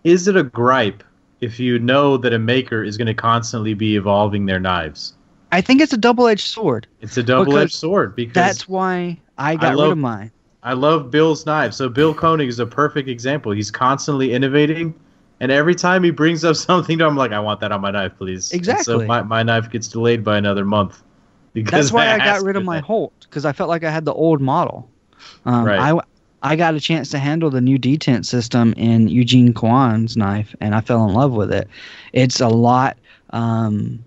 Is it a gripe if you know that a maker is going to constantly be evolving their knives? I think it's a double edged sword. It's a double-edged sword because That's why I got rid love- of mine. I love Bill's knives. So Bill Koenig is a perfect example. He's constantly innovating, and every time he brings up something I'm like, I want that on my knife, please. And Exactly. so my, my knife gets delayed by another month. Because That's why I asked got rid of my that. Holt because I felt like I had the old model. Um, Right. I I got a chance to handle the new detent system in Eugene Kwan's knife, and I fell in love with it. It's a lot. Um,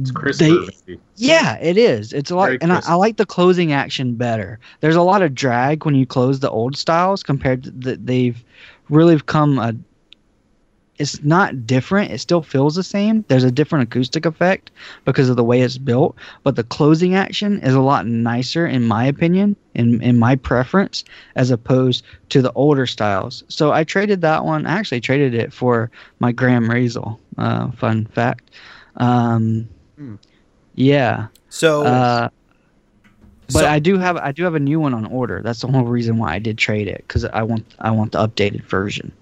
It's crisper. they-. Yeah, it is. It's a lot, Very and I. I like the closing action better. There's a lot of drag when you close the old styles compared to that they've really come a. It's not different. It still feels the same. There's a different acoustic effect because of the way it's built, but the closing action is a lot nicer, in my opinion, in in my preference, as opposed to the older styles. So I traded that one. I actually traded it for my Graham Razel. Uh, fun fact. Um, Hmm. Yeah. So, Uh, but so- I do have I do have a new one on order. That's the whole reason why I did trade it because I want I want the updated version,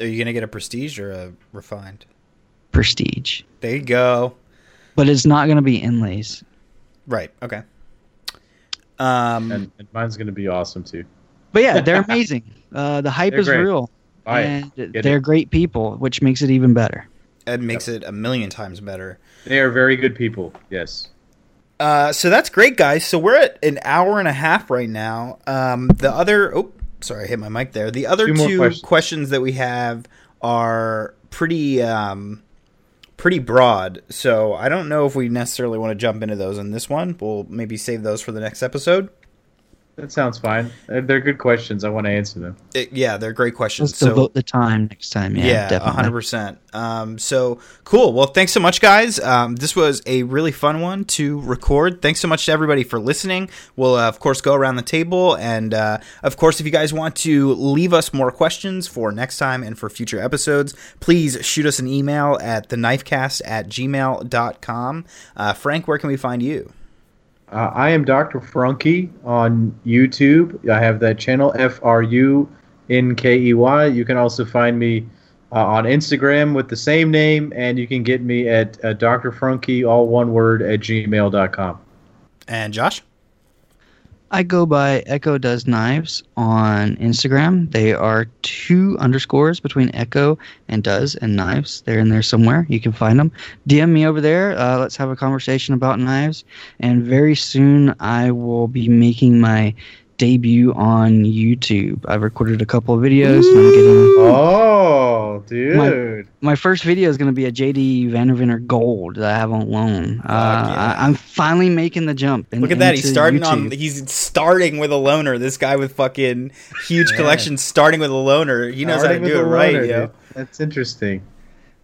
are you gonna get a prestige or a refined? Prestige. There you go. But it's not going to be inlays. Right. Okay. Um. And, and mine's going to be awesome too. But yeah, they're amazing. Uh, the hype They're is great. real, Buy and they're it. great people, which makes it even better. It makes it a million times better. They are very good people. Yes. Uh, so that's great, guys. So we're at an hour and a half right now. Um, the other, oh, sorry, I hit my mic there. The other Two two questions. questions. that we have are pretty, um, pretty broad. So I don't know if we necessarily want to jump into those in this one. We'll maybe save those for the next episode. That sounds fine. Uh, They're good questions. I want to answer them. It- yeah, they're great questions. Let's So devote the time next time. Yeah, yeah, definitely. hundred percent. Um, so cool. Well, thanks so much, guys. Um, this was a really fun one to record. Thanks so much to everybody for listening. We'll uh, of course go around the table, and uh, of course, if you guys want to leave us more questions for next time and for future episodes, please shoot us an email at theknifecast at gmail.com. Uh, Frank, where can we find you? Uh, I am Dr. Frunkey on YouTube. I have that channel, F R U N K E Y. You can also find me uh, on Instagram with the same name, and you can get me at uh, Dr. Frunkey, all one word, at gmail.com. And Josh. I go by Echo Does Knives on Instagram. They are two underscores between Echo and Does and Knives. They're in there somewhere. You can find them. DM me over there. Uh, let's have a conversation about knives. And very soon I will be making my debut on YouTube. I've recorded a couple of videos and I'm getting Oh, dude. my first video is going to be a JD Van Deventer Gold that I have on loan. Uh, yeah. I, I'm finally making the jump. in- Look at that. He's into starting on. He's starting with a loner. This guy with fucking huge Yeah. collection, starting with a loner. He knows Starting how to do it a right, loner, yo. dude. That's interesting.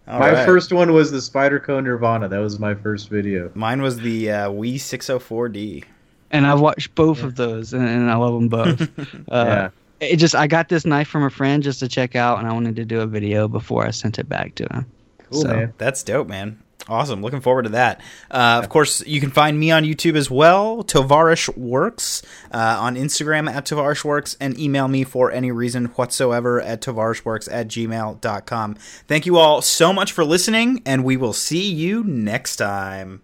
All my right. first one was the Spyderco Nirvana. That was my first video. Mine was the uh, Wii 604D. And I've watched both of those, and, and I love them both. uh, It just I got this knife from a friend just to check out, and I wanted to do a video before I sent it back to him. Cool, so- man. That's dope, man. Awesome. Looking forward to that. Uh, of course, you can find me on YouTube as well, Tovarish Works, uh, on Instagram at Tovarish Works, and email me for any reason whatsoever at tovarishworks at gmail.com. Thank you all so much for listening, and we will see you next time.